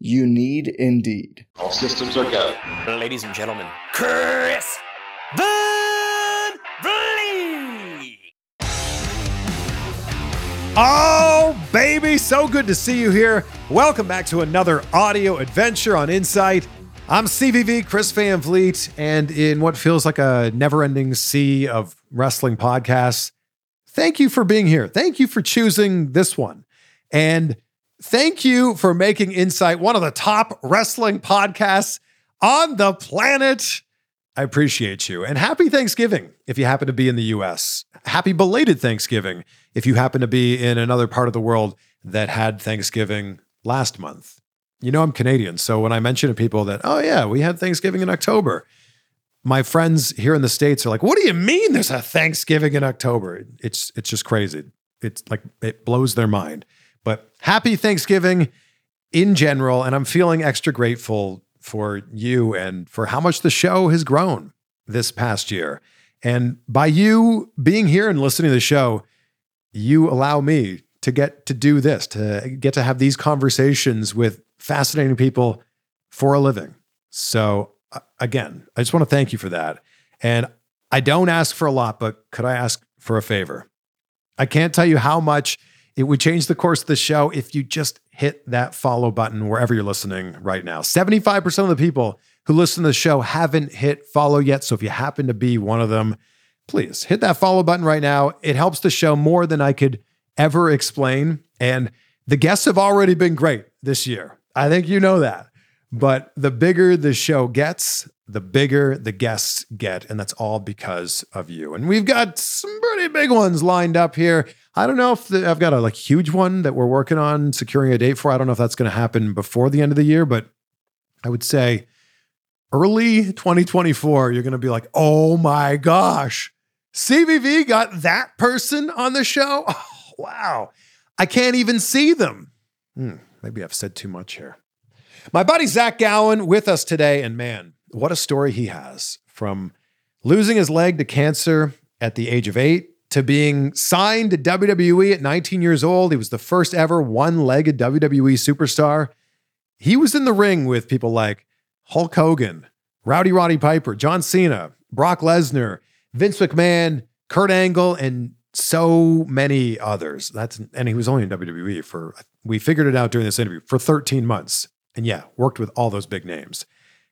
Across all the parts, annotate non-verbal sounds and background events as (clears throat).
You need Indeed. All systems are go. Ladies and gentlemen, Chris Van Vliet. Oh, baby, so good to see you here. Welcome back to another audio adventure on Insight. I'm CVV, Chris Van Vliet, and in what feels like a never ending sea of wrestling podcasts, thank you for being here. Thank you for choosing this one. And Thank you for making Insight one of the top wrestling podcasts on the planet. I appreciate you. And happy Thanksgiving if you happen to be in the US. Happy belated Thanksgiving if you happen to be in another part of the world that had Thanksgiving last month. You know, I'm Canadian. So when I mention to people that, oh, yeah, we had Thanksgiving in October, my friends here in the States are like, what do you mean there's a Thanksgiving in October? It's, it's just crazy. It's like, it blows their mind. But happy Thanksgiving in general. And I'm feeling extra grateful for you and for how much the show has grown this past year. And by you being here and listening to the show, you allow me to get to do this, to get to have these conversations with fascinating people for a living. So, uh, again, I just want to thank you for that. And I don't ask for a lot, but could I ask for a favor? I can't tell you how much it would change the course of the show if you just hit that follow button wherever you're listening right now. 75% of the people who listen to the show haven't hit follow yet. So if you happen to be one of them, please hit that follow button right now. It helps the show more than I could ever explain. And the guests have already been great this year. I think you know that. But the bigger the show gets, the bigger the guests get. And that's all because of you. And we've got some pretty big ones lined up here. I don't know if the, I've got a like huge one that we're working on securing a date for. I don't know if that's going to happen before the end of the year, but I would say early 2024, you're going to be like, oh my gosh, CVV got that person on the show. (laughs) Oh, wow. I can't even see them. Hmm, maybe I've said too much here. My buddy Zach Gowen with us today, and man, what a story he has from losing his leg to cancer at the age of eight to being signed to WWE at 19 years old. He was the first ever one legged WWE superstar. He was in the ring with people like Hulk Hogan, Rowdy Roddy Piper, John Cena, Brock Lesnar, Vince McMahon, Kurt Angle, and so many others. That's and he was only in WWE for we figured it out during this interview for 13 months. And yeah, worked with all those big names.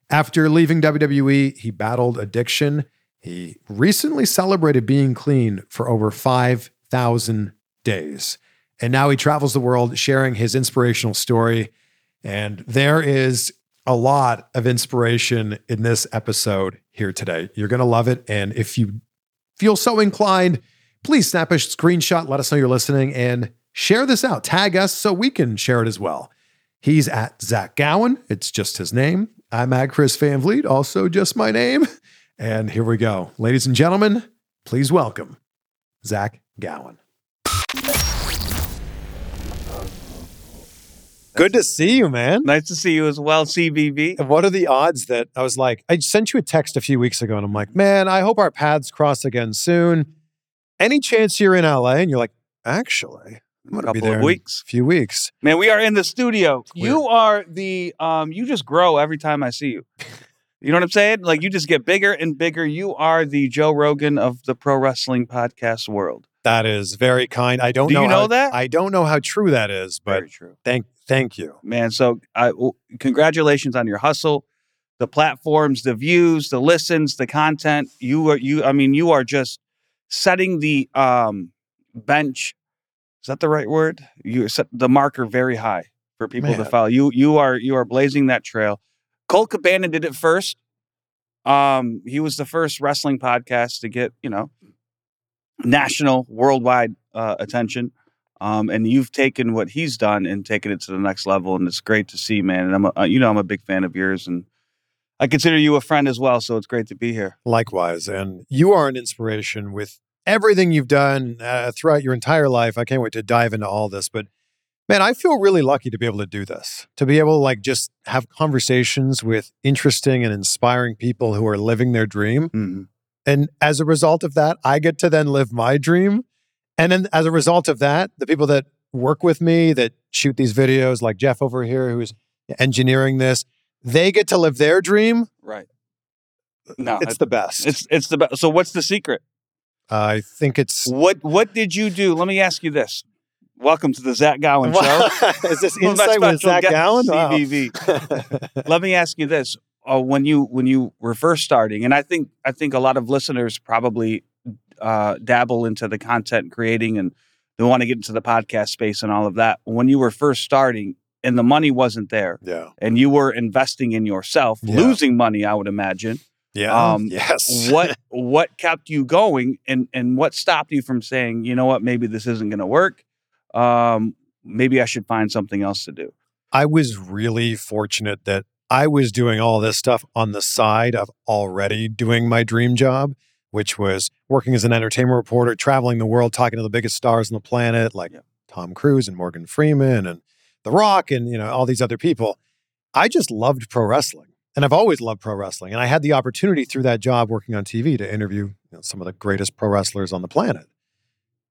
After leaving WWE, he battled addiction he recently celebrated being clean for over 5,000 days. And now he travels the world sharing his inspirational story. And there is a lot of inspiration in this episode here today. You're going to love it. And if you feel so inclined, please snap a screenshot, let us know you're listening, and share this out. Tag us so we can share it as well. He's at Zach Gowen. It's just his name. I'm at Chris Van Vliet, also just my name. (laughs) And here we go. Ladies and gentlemen, please welcome Zach Gowen. Good to see you, man. Nice to see you as well, CVV. What are the odds that I was like, I sent you a text a few weeks ago and I'm like, man, I hope our paths cross again soon. Any chance you're in LA? And you're like, actually, I'm going to be there of weeks. a few weeks. Man, we are in the studio. You are the, um, you just grow every time I see you. You know what I'm saying? Like you just get bigger and bigger. You are the Joe Rogan of the pro wrestling podcast world. That is very kind. I don't Do know. you know how, that? I don't know how true that is, but Very true, thank thank you. man. So, I, congratulations on your hustle. the platforms, the views, the listens, the content. You are you. I mean, you are just setting the um, bench. Is that the right word? You set the marker very high for people to follow. You you are you are blazing that trail. Colt Cabana did it first. Um, he was the first wrestling podcast to get you know national, worldwide uh, attention. Um, and you've taken what he's done and taken it to the next level, and it's great to see, man. And I'm, a, uh, you know, I'm a big fan of yours, and I consider you a friend as well. So it's great to be here. Likewise. And you are an inspiration with everything you've done uh, throughout your entire life. I can't wait to dive into all this. But man, I feel really lucky to be able to do this, to be able to like just have conversations with interesting and inspiring people who are living their dream. Mhm. And as a result of that, I get to then live my dream. And then as a result of that, the people that work with me that shoot these videos, like Jeff over here, who's engineering this, they get to live their dream. Right. No, it's the best. it's it's the best. So what's the secret? I think it's. What what did you do? Let me ask you this. Welcome to the Zach Gowen Show. (laughs) Is this (laughs) insight with Zach Gowen? Wow. (laughs) Let me ask you this: uh, when you when you were first starting, and I think I think a lot of listeners probably uh, dabble into the content creating and they want to get into the podcast space and all of that. When you were first starting, and the money wasn't there, yeah. and you were investing in yourself, Yeah. losing money, I would imagine. Yeah. Um, yes. what what kept you going, and and what stopped you from saying, you know what, maybe this isn't going to work. Um, maybe I should find something else to do. I was really fortunate that I was doing all this stuff on the side of already doing my dream job, which was working as an entertainment reporter, traveling the world, talking to the biggest stars on the planet, like Yeah. Tom Cruise and Morgan Freeman and The Rock and you know all these other people. I just loved pro wrestling. And I've always loved pro wrestling. And I had the opportunity through that job working on TV to interview you know, some of the greatest pro wrestlers on the planet.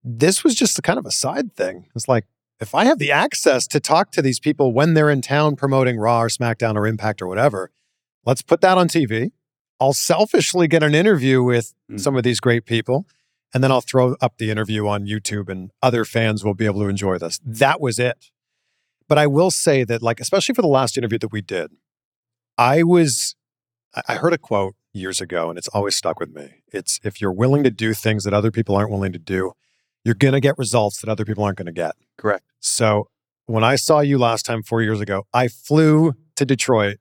This was just kind of a side thing. It's like, if I have the access to talk to these people when they're in town promoting Raw or SmackDown or Impact or whatever, let's put that on TV. I'll selfishly get an interview with Mm. some of these great people, and then I'll throw up the interview on YouTube, and other fans will be able to enjoy this. That was it. But I will say that, like, especially for the last interview that we did, I was, I heard a quote years ago, and it's always stuck with me. It's if you're willing to do things that other people aren't willing to do, you're going to get results that other people aren't going to get. Correct. So when I saw you last time four years ago, I flew to Detroit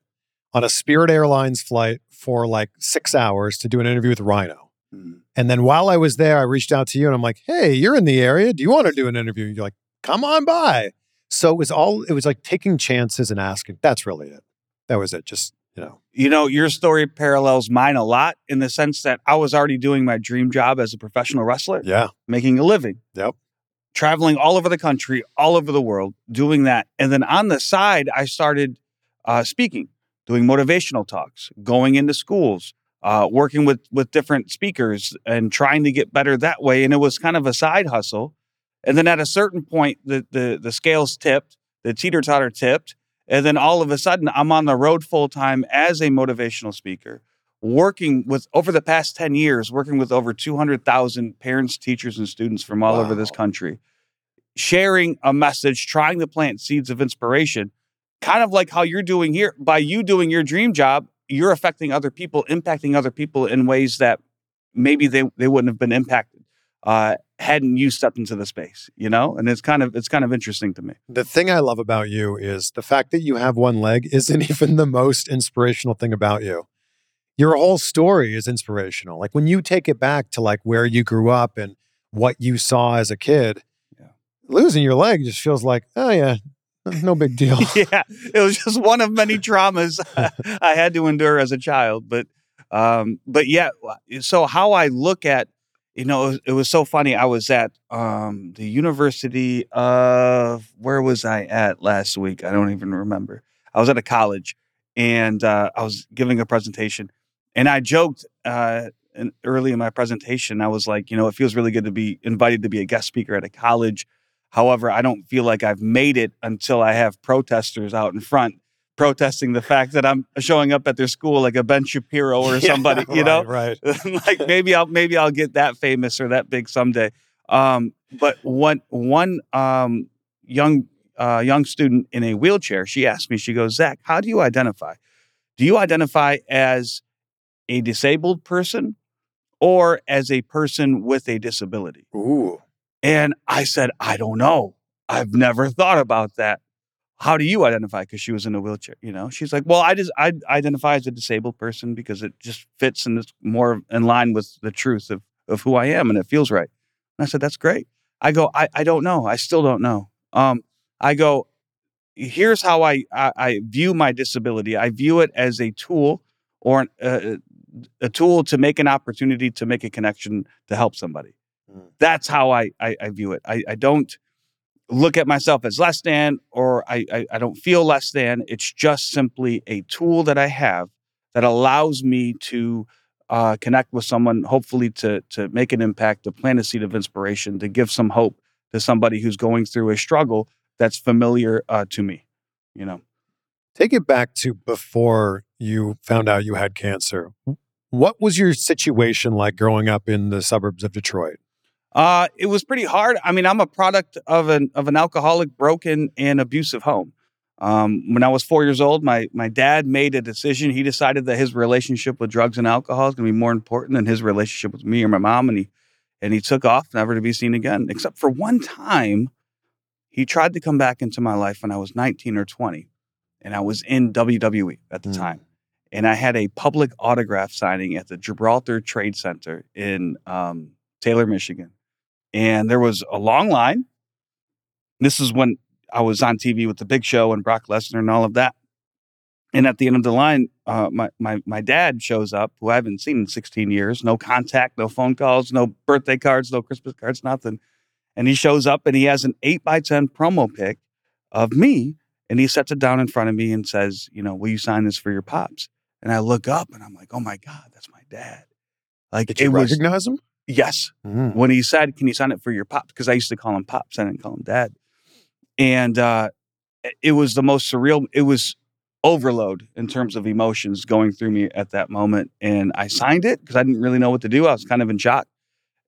on a Spirit Airlines flight for like six hours to do an interview with Rhino. Mm. And then while I was there, I reached out to you and I'm like, hey, you're in the area. Do you want to do an interview? And You're like, come on by. So it was all, it was like taking chances and asking. That's really it. That was it. Just, know, You know, your story parallels mine a lot in the sense that I was already doing my dream job as a professional wrestler, yeah. making a living. Yep. Traveling all over the country, all over the world, doing that. And then on the side, I started uh, speaking, doing motivational talks, going into schools, uh, working with with different speakers, and trying to get better that way. And it was kind of a side hustle. And then at a certain point, the the the scales tipped, the teeter totter tipped, and then all of a sudden, I'm on the road full time as a motivational speaker, working with over the past 10 years, working with over 200,000 parents, teachers, and students from all over this country, sharing a message, trying to plant seeds of inspiration, kind of like how you're doing here. By you doing your dream job, you're affecting other people, impacting other people in ways that maybe they, they wouldn't have been impacted uh, hadn't you stepped into the space, you know? And it's kind of it's kind of interesting to me. The thing I love about you is the fact that you have one leg (laughs) isn't even the most inspirational thing about you. Your whole story is inspirational. Like when you take it back to like where you grew up and what you saw as a kid, Yeah. losing your leg just feels like, oh yeah, no big deal. (laughs) yeah, it was just one of many traumas (laughs) I had to endure as a child. But, um, but yeah. So how I look at, you know, it was, it was so funny. I was at um, the University of where was I at last week? I don't even remember. I was at a college, and uh, I was giving a presentation, and I joked uh, in, early in my presentation. I was like, you know, it feels really good to be invited to be a guest speaker at a college. However, I don't feel like I've made it until I have protesters out in front protesting the fact that I'm showing up at their school like a Ben Shapiro or (laughs) Yeah, somebody, you know? Right. right. (laughs) like maybe I'll maybe I'll get that famous or that big someday. Um, but one one um, young uh, young student in a wheelchair, she asked me, she goes, Zach, how do you identify? Do you identify as a disabled person or as a person with a disability? Ooh. And I said, I don't know. I've never thought about that. How do you identify? Because she was in a wheelchair, you know. She's like, well, I just I identify as a disabled person because it just fits and it's more in line with the truth of of who I am, and it feels right. And I said, that's great. I go, I I don't know. I still don't know. Um, I go, here's how I I, I view my disability. I view it as a tool or an, uh, a tool to make an opportunity to make a connection to help somebody. Mm. That's how I, I, I view it. I, I don't look at myself as less than or I, I, I don't feel less than. It's just simply a tool that I have that allows me to uh, connect with someone, hopefully to, to make an impact, to plant a seed of inspiration, to give some hope to somebody who's going through a struggle that's familiar uh, to me, you know? Take it back to before you found out you had cancer. What was your situation like growing up in the suburbs of Detroit? Uh, it was pretty hard. I mean, I'm a product of an of an alcoholic, broken, and abusive home. Um, when I was four years old, my my dad made a decision. He decided that his relationship with drugs and alcohol is going to be more important than his relationship with me or my mom, and he and he took off, never to be seen again. Except for one time, he tried to come back into my life when I was 19 or 20, and I was in WWE at the Mm. time, and I had a public autograph signing at the Gibraltar Trade Center in um, Taylor, Michigan and there was a long line. This is when I was on TV with the Big Show and Brock Lesnar and all of that. And at the end of the line, uh, my my my dad shows up, who I haven't seen in 16 years. No contact, no phone calls, no birthday cards, no Christmas cards, nothing. And he shows up and he has an eight by ten promo pic of me, and he sets it down in front of me and says, "You know, will you sign this for your pops?" And I look up and I'm like, "Oh my god, that's my dad!" Like Did you it was recognize him? Yes Mm. when he said, "Can you sign it for your pop?" Because I used to call him pops, I didn't call him dad. And uh, it was the most surreal. It was overload in terms of emotions going through me at that moment. And I signed it because I didn't really know what to do. I was kind of in shock.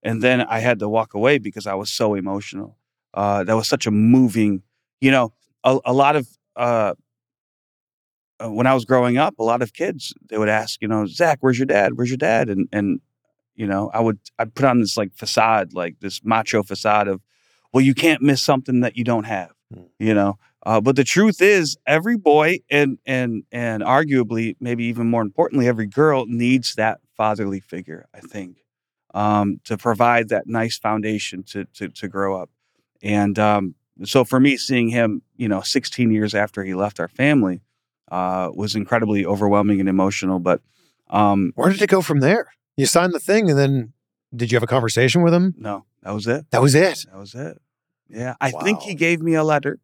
And then I had to walk away because I was so emotional. Uh, that was such a moving, you know, a, a lot of. Uh, uh, when I was growing up, a lot of kids they would ask, you know, Zach, where's your dad? Where's your dad? And and you know, I would I'd put on this like facade, like this macho facade of, well, you can't miss something that you don't have, Mm. you know. Uh, but the truth is, every boy and and and arguably, maybe even more importantly, every girl needs that fatherly figure. I think um, to provide that nice foundation to to to grow up. And um, so for me, seeing him, you know, 16 years after he left our family, uh, was incredibly overwhelming and emotional. But um, Where did it go from there? You signed the thing, and then did you have a conversation with him? no, that was it. That was it. That was it. Yeah, I think he gave me a letter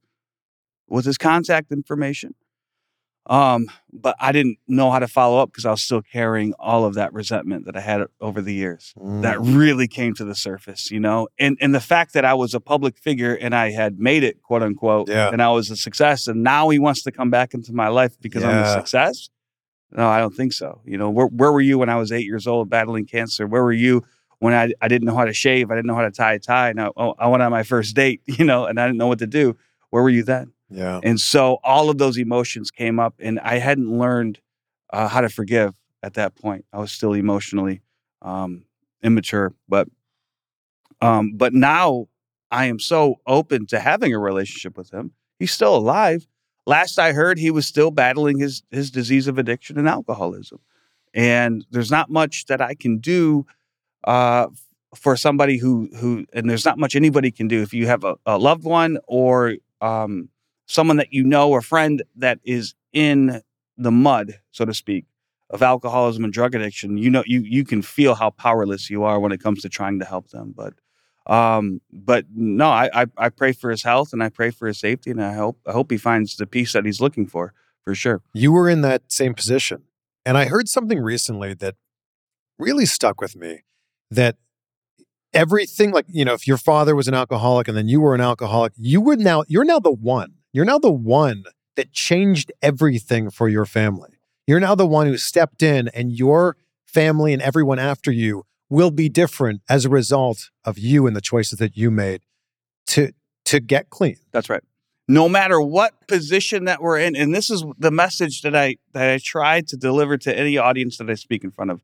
with his contact information. Um, but I didn't know how to follow up because I was still carrying all of that resentment that I had over the years. That Mm. really came to the surface, you know, and and the fact that I was a public figure and I had made it, quote unquote, Yeah. and I was a success, and now he wants to come back into my life because I'm a success. No, I don't think so. You know, where where were you when I was eight years old battling cancer? Where were you when I I didn't know how to shave? I didn't know how to tie a tie. And I, oh, I went on my first date, (laughs) you know, and I didn't know what to do. Where were you then? yeah. And so all of those emotions came up, and I hadn't learned uh, how to forgive at that point. I was still emotionally um, immature, but um, but now I am so open to having a relationship with him. He's still alive. Last I heard, he was still battling his his disease of addiction and alcoholism, and there's not much that I can do uh, for somebody who who and there's not much anybody can do if you have a, a loved one or um, someone that you know or friend that is in the mud, so to speak, of alcoholism and drug addiction, you know you you can feel how powerless you are when it comes to trying to help them. But um, but no, I, I I pray for his health and I pray for his safety, and I hope I hope he finds the peace that he's looking for for sure. You were in that same position. And I heard something recently that really stuck with me that everything like, you know, if your father was an alcoholic and then you were an alcoholic, you would now you're now the one. You're now the one that changed everything for your family. You're now the one who stepped in and your family and everyone after you will be different as a result of you and the choices that you made to to get clean. That's right. no matter what position that we're in and this is the message that i that i try to deliver to any audience that i speak in front of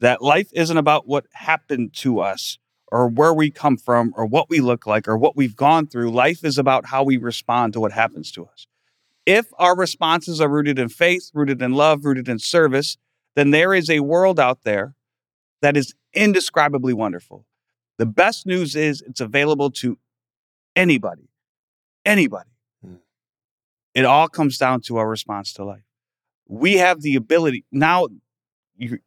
that life isn't about what happened to us or where we come from or what we look like or what we've gone through life is about how we respond to what happens to us if our responses are rooted in faith rooted in love rooted in service then there is a world out there that is indescribably wonderful the best news is it's available to anybody anybody Hmm. it all comes down to our response to life. We have the ability now. You,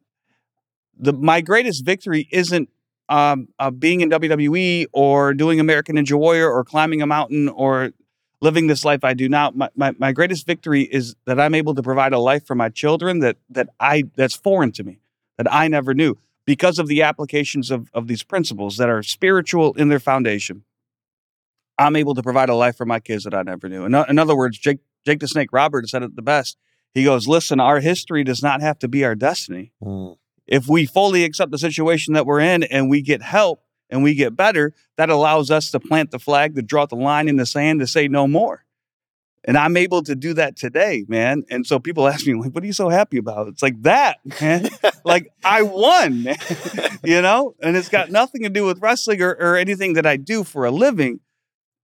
the my greatest victory isn't um, uh, being in WWE or doing American Ninja Warrior or climbing a mountain or living this life I do now. My, my my greatest victory is that I'm able to provide a life for my children that that I that's foreign to me that I never knew because of the applications of of these principles that are spiritual in their foundation. I'm able to provide a life for my kids that I never knew. In, in other words, Jake, Jake the Snake Robert said it the best. He goes, Listen, our history does not have to be our destiny. Mm. If we fully accept the situation that we're in and we get help and we get better, that allows us to plant the flag, to draw the line in the sand, to say no more. And I'm able to do that today, man. And so people (laughs) ask me, like, what are you so happy about? It's like that, man. (laughs) like I won, man. (laughs) you know? And it's got nothing to do with wrestling or, or anything that I do for a living.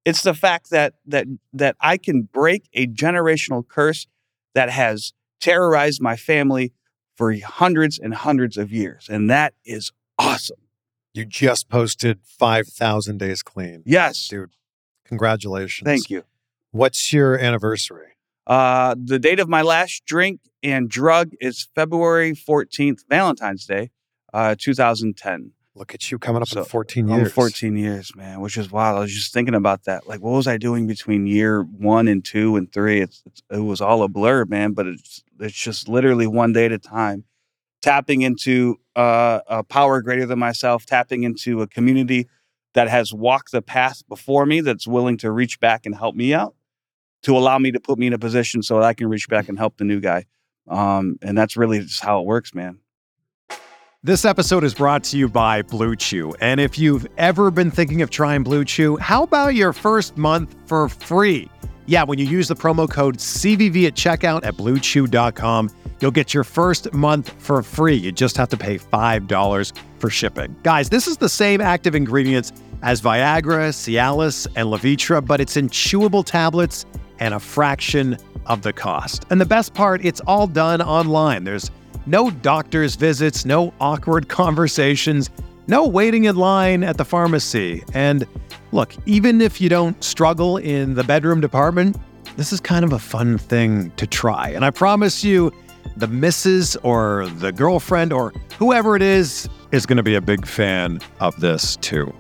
It's the fact that that that I can break a generational curse that has terrorized my family for hundreds and hundreds of years. And that is awesome. You just posted 5,000 days clean. Yes. Dude, congratulations. Thank you. What's your anniversary? Uh, the date of my last drink and drug is February 14th, Valentine's Day, uh, 2010. Look at you coming up So, in 14 Oh, years. 14 years, man, which is wild. I was just thinking about that. Like, what was I doing between year one and two and three? It's, it's it was all a blur, man. But it's it's just literally one day at a time, tapping into uh, a power greater than myself, tapping into a community that has walked the path before me, that's willing to reach back and help me out, to allow me to put me in a position so that I can reach back and help the new guy. Um, and that's really just how it works, man. This episode is brought to you by Blue Chew. And if you've ever been thinking of trying Blue Chew, how about your first month for free? Yeah, when you use the promo code CVV at checkout at bluechew.com, you'll get your first month for free. You just have to pay $5 for shipping. Guys, this is the same active ingredients as Viagra, Cialis, and Levitra, but it's in chewable tablets and a fraction of the cost. And the best part, it's all done online. There's no doctor's visits, no awkward (laughs) conversations, no waiting in line at the pharmacy. And look, even if you don't struggle in the bedroom department, this is kind of a fun thing to try. And I promise you, the missus or the girlfriend or whoever it is is going to be a big fan of this too.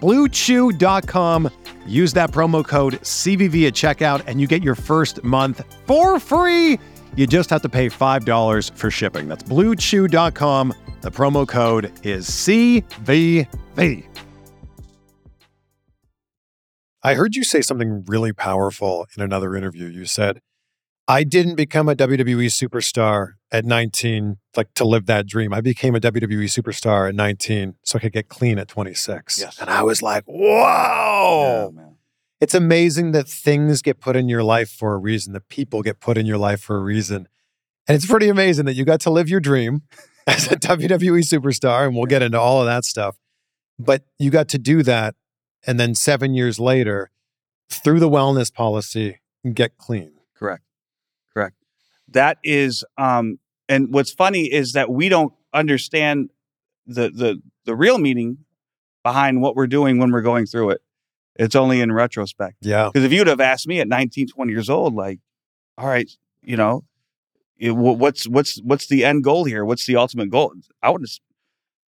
BlueChew.com. Use that promo code CVV at checkout and you get your first month for free. You just have to pay $5 for shipping. That's BlueChew.com. The promo code is CVV. I heard you say something really powerful in another interview. You said, I didn't become a WWE superstar at 19, like to live that dream. I became a WWE superstar at 19 so I could get clean at 26. Yes. And I was like, whoa. man. It's amazing that things get put in your life for a reason, that people get put in your life for a reason. And it's pretty amazing that you got to live your dream (laughs) as a WWE superstar. And we'll get into all of that stuff. But you got to do that. And then seven years later, through the wellness policy, get clean. That is um and what's funny is that we don't understand the the the real meaning behind what we're doing when we're going through it. It's only in retrospect. Yeah. Because if you'd have asked me at 19, 20 years old, like, all right, you know, it, what's what's what's the end goal here? What's the ultimate goal? I would just,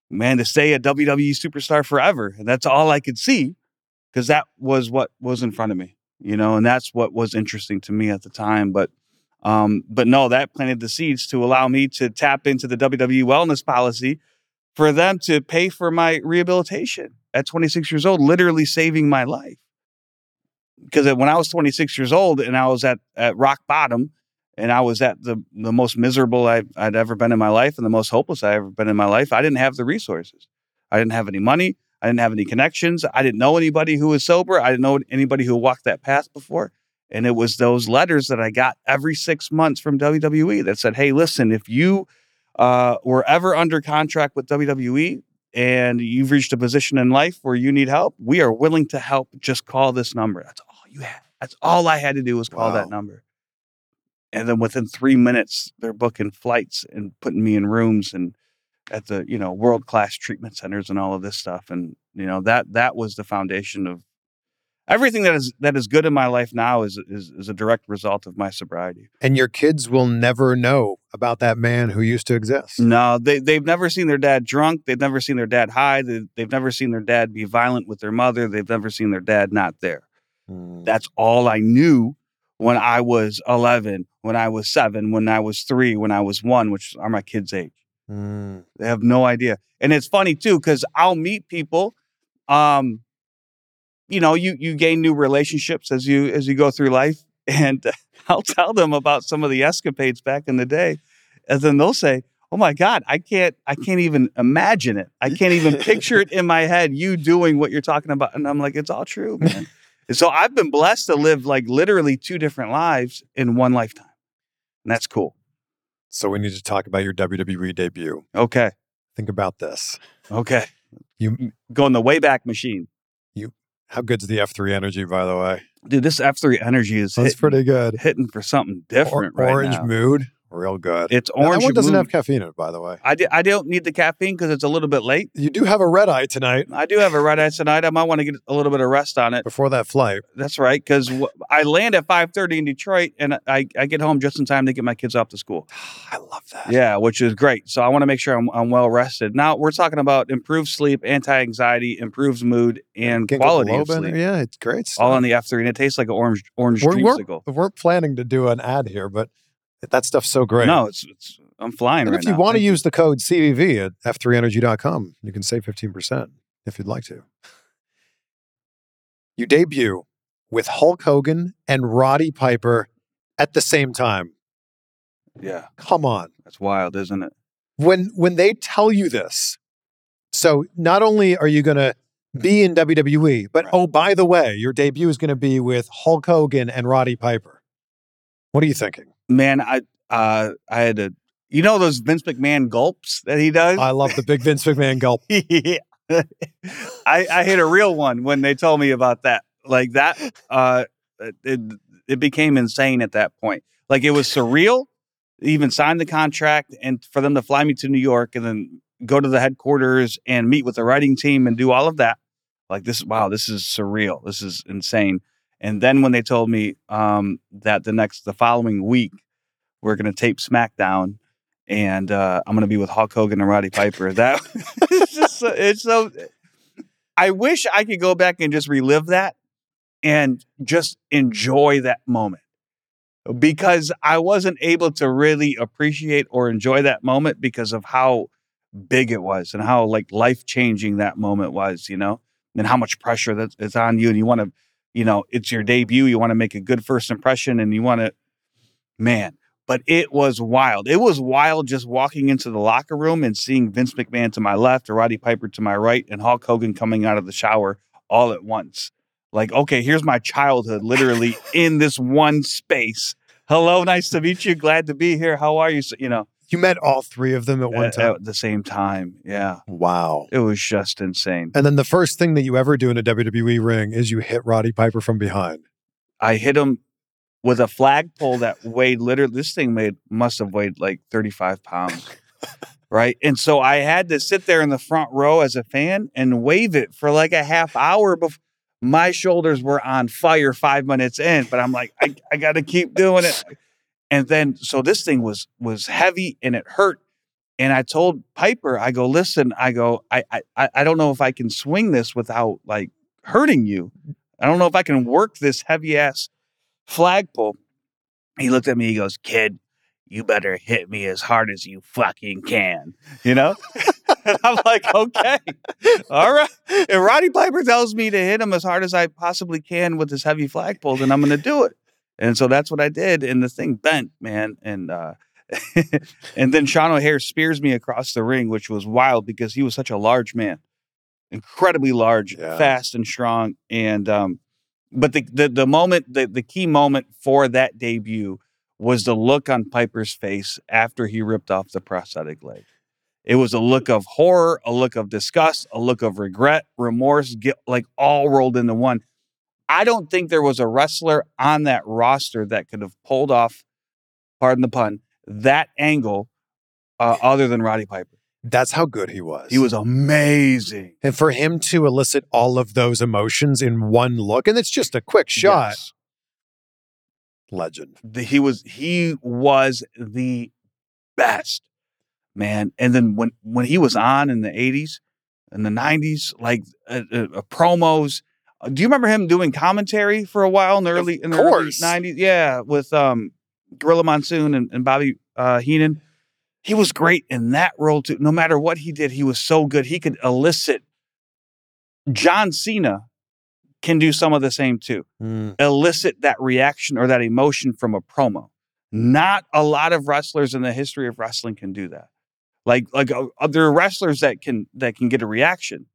man, to stay a WWE superstar forever, and that's all I could see, because that was what was in front of me, you know, and that's what was interesting to me at the time. But, um, but no, that planted the seeds to allow me to tap into the WWE wellness policy for them to pay for my rehabilitation at 26 years old, literally saving my life because when I was 26 years old and I was at, at rock bottom and I was at the, the most miserable I, I'd ever been in my life and the most hopeless I'd ever been in my life, I didn't have the resources. I didn't have any money. I didn't have any connections. I didn't know anybody who was sober. I didn't know anybody who walked that path before. And it was those letters that I got every six months from WWE that said, Hey, listen, if you uh, were ever under contract with WWE and you've reached a position in life where you need help, we are willing to help. Just call this number. That's all you had. That's all I had to do was call Wow. that number. And then within three minutes, they're booking flights and putting me in rooms and at the you know world class treatment centers and all of this stuff. And you know that that was the foundation of everything that is that is good in my life now is is, is a direct result of my sobriety. And your kids will never know about that man who used to exist. No, they they've never seen their dad drunk. They've never seen their dad high. They, they've never seen their dad be violent with their mother. They've never seen their dad not there. Mm. That's all I knew when I was 11, when I was seven, when I was three, when I was one, which are my kids' age. Mm. They have no idea. And it's funny too, because I'll meet people. Um, you know, you you gain new relationships as you as you go through life. (laughs) And I'll tell them about some of the escapades back in the day. And then they'll say, Oh my God, I can't I can't even imagine it. I can't even picture it in my head, you doing what you're talking about. And I'm like, it's all true, man. And so I've been blessed to live like literally two different lives in one lifetime. And that's cool. So we need to talk about your WWE debut. Okay. Think about this. Okay. You- go in the Wayback Machine. How good's the F3 energy, by the way? Dude, this F3 energy is That's hitting, pretty good. hitting for something different Or- right orange now. mood, real good. It's orange That one doesn't have caffeine in it, by the way. I, I don't need the caffeine because it's a little bit late. You do have a red eye tonight I do have a red eye tonight. I might want to get a little bit of rest on it. before that flight. That's right, because w- I land at 5.30 in Detroit, and I, I get home just in time to get my kids off to school. (sighs) I love that. Yeah, which is great. So I want to make sure I'm, I'm well rested. Now, we're talking about improved sleep, anti-anxiety, improves mood, and quality of sleep. Yeah, it's great stuff. All on the F3, and it tastes like an orange, orange we're, we're, we weren't planning to do an ad here, but that stuff's so great. No, it's, it's I'm flying and right if you now. want to use the code CVV at f3energy.com, you can save 15% if you'd like to. You debut with Hulk Hogan and Roddy Piper at the same time. Yeah, Come on. that's wild, isn't it? When when they tell you this, so not only are you going to be in WWE, but Right. oh by the way, your debut is going to be with Hulk Hogan and Roddy Piper. What are you thinking? Man, I uh I had to you know those Vince McMahon gulps that he does? I love the big Vince McMahon gulp. (laughs) yeah. I I hit a real one when they told me about that. Like that uh it it became insane at that point. Like it was surreal. Even signed the contract and for them to fly me to New York and then go to the headquarters and meet with the writing team and do all of that. Like this wow, this is surreal. This is insane. And then when they told me um, that the next, the following week, we're going to tape SmackDown, and uh, I'm going to be with Hulk Hogan and Roddy Piper. That (laughs) it's just so, it's so. I wish I could go back and just relive that, and just enjoy that moment, because I wasn't able to really appreciate or enjoy that moment because of how big it was and how like life changing that moment was. You know, and how much pressure that is on you, and you want to you know, it's your debut. You want to make a good first impression and you want to, man, but it was wild. It was wild just walking into the locker room and seeing Vince McMahon to my left, or Roddy Piper to my right, and Hulk Hogan coming out of the shower all at once. Like, okay, here's my childhood literally (laughs) in this one space. Hello, nice to meet you. Glad to be here. How are you? So, you know, You met all three of them at one at, time. at the same time. Yeah. wow. It was just insane. And then the first thing that you ever do in a WWE ring is you hit Roddy Piper from behind. I hit him with a flagpole that weighed literally this thing made must have weighed like 35 pounds. (laughs) right. And so I had to sit there in the front row as a fan and wave it for like a half hour before my shoulders were on fire five minutes in, but I'm like, I, I gotta keep doing it. And then so this thing was was heavy and it hurt. And I told Piper, I go, listen, I go, I I I don't know if I can swing this without like hurting you. I don't know if I can work this heavy ass flagpole. He looked at me, he goes, Kid, you better hit me as hard as you fucking can. You know? (laughs) and I'm like, okay. All right. If Roddy Piper tells me to hit him as hard as I possibly can with this heavy flagpole, then I'm gonna do it. And so that's what I did. And the thing bent, man. And uh (laughs) and then Sean O'Haire spears me across the ring, which was wild because he was such a large man, incredibly large, Yeah. fast and strong. And um, But the the, the moment the, the key moment for that debut was the look on Piper's face after he ripped off the prosthetic leg. It was a look of horror, a look of disgust, a look of regret, remorse, guilt, like all rolled into one. I don't think there was a wrestler on that roster that could have pulled off, pardon the pun, that angle uh, other than Roddy Piper. That's how good he was. He was amazing. and for him to elicit all of those emotions in one look, and it's just a quick shot. Yes. Legend. The- he was he was the best man and then when when he was on in the 80s and the 90s like uh, uh, uh, promos do you remember him doing commentary for a while in the early in the early 90s yeah with um gorilla monsoon and, and bobby uh heenan. He was great in that role too. No matter what he did he was so good. He could elicit john cena can do some of the same too. Elicit that reaction or that emotion from a promo. Not a lot of wrestlers in the history of wrestling can do that. Like like uh, there are wrestlers that can that can get a reaction,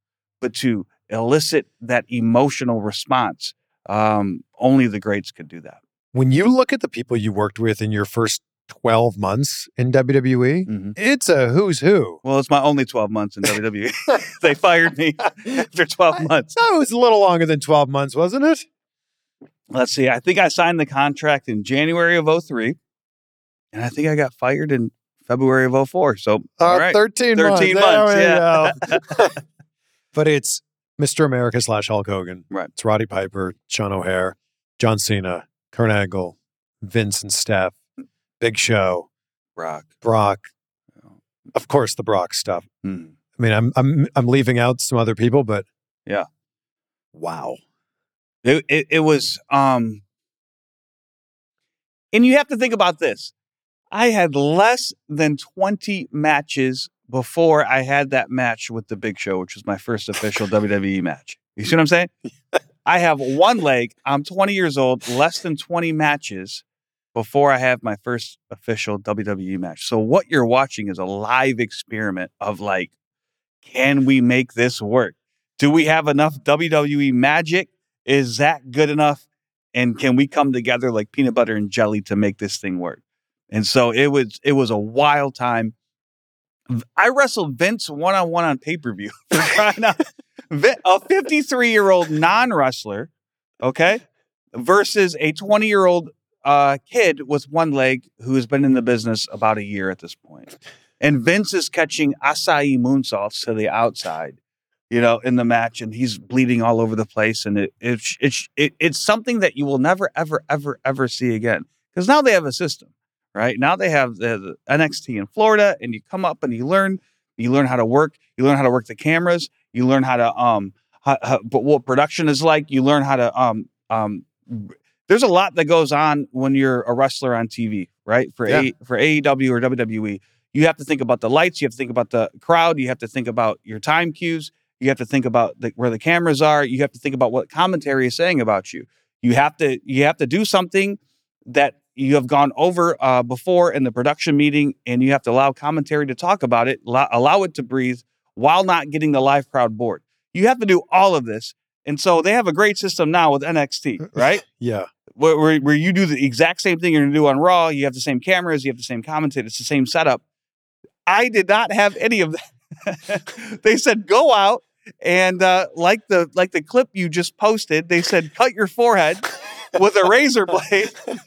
but to elicit that emotional response, um, only the greats could do that. When you look at the people you worked with in your first 12 months in WWE, Mhm. it's a who's who. Well, it's my only 12 months in (laughs) WWE. (laughs) they fired me (laughs) after 12 months. That was a little longer than 12 months, wasn't it? Let's see. I think I signed the contract in January of 03, and I think I got fired in February of 04. So, Uh, right. 13, 13 months. months, There we go. but it's Mr. America slash Hulk Hogan. Right. It's Roddy Piper, Sean O'Haire, John Cena, Kurt Angle, Vince and Steph, Big Show, Brock, Brock. Of course, the Brock stuff. Mm. I mean, I'm I'm I'm leaving out some other people, but Yeah. wow. It, it, it was, um, and you have to think about this. I had less than 20 matches before I had that match with the Big Show, which was my first official WWE match. You see what I'm saying? I have one leg. I'm 20 years old, less than 20 matches before I have my first official WWE match. So what you're watching is a live experiment of like, can we make this work? Do we have enough WWE magic? Is that good enough? And can we come together like peanut butter and jelly to make this thing work? And so it was it was a wild time. I wrestled Vince one on one on pay per view. A 53 year old non wrestler, okay, versus a 20 year old uh, kid with one leg who has been in the business about a year at this point. And Vince is catching acai moonsaults to the outside, you know, in the match, and he's bleeding all over the place. And it, it, it, it it's something that you will never, ever, ever, ever see again. Because now they have a system, right? Now they have the, the NXT in Florida, and you come up and you learn, you learn how to work, you learn how to work the cameras, you learn how to um, how, how, but what production is like. You learn how to um um. There's a lot that goes on when you're a wrestler on TV, right? For Yeah. a, for AEW or WWE, you have to think about the lights, you have to think about the crowd, you have to think about your time cues, you have to think about the, where the cameras are, you have to think about what commentary is saying about you. You have to you have to do something that you have gone over uh, before in the production meeting, and you have to allow commentary to talk about it, allow, allow it to breathe while not getting the live crowd bored. You have to do all of this. And so they have a great system now with NXT, (laughs) right? Yeah. where, where, where you do the exact same thing you're going to do on Raw. You have the same cameras, you have the same commentators, it's the same setup. I did not have any of that. (laughs) they said go out and uh, like the like the clip you just posted. They said cut your forehead with a razor blade (laughs)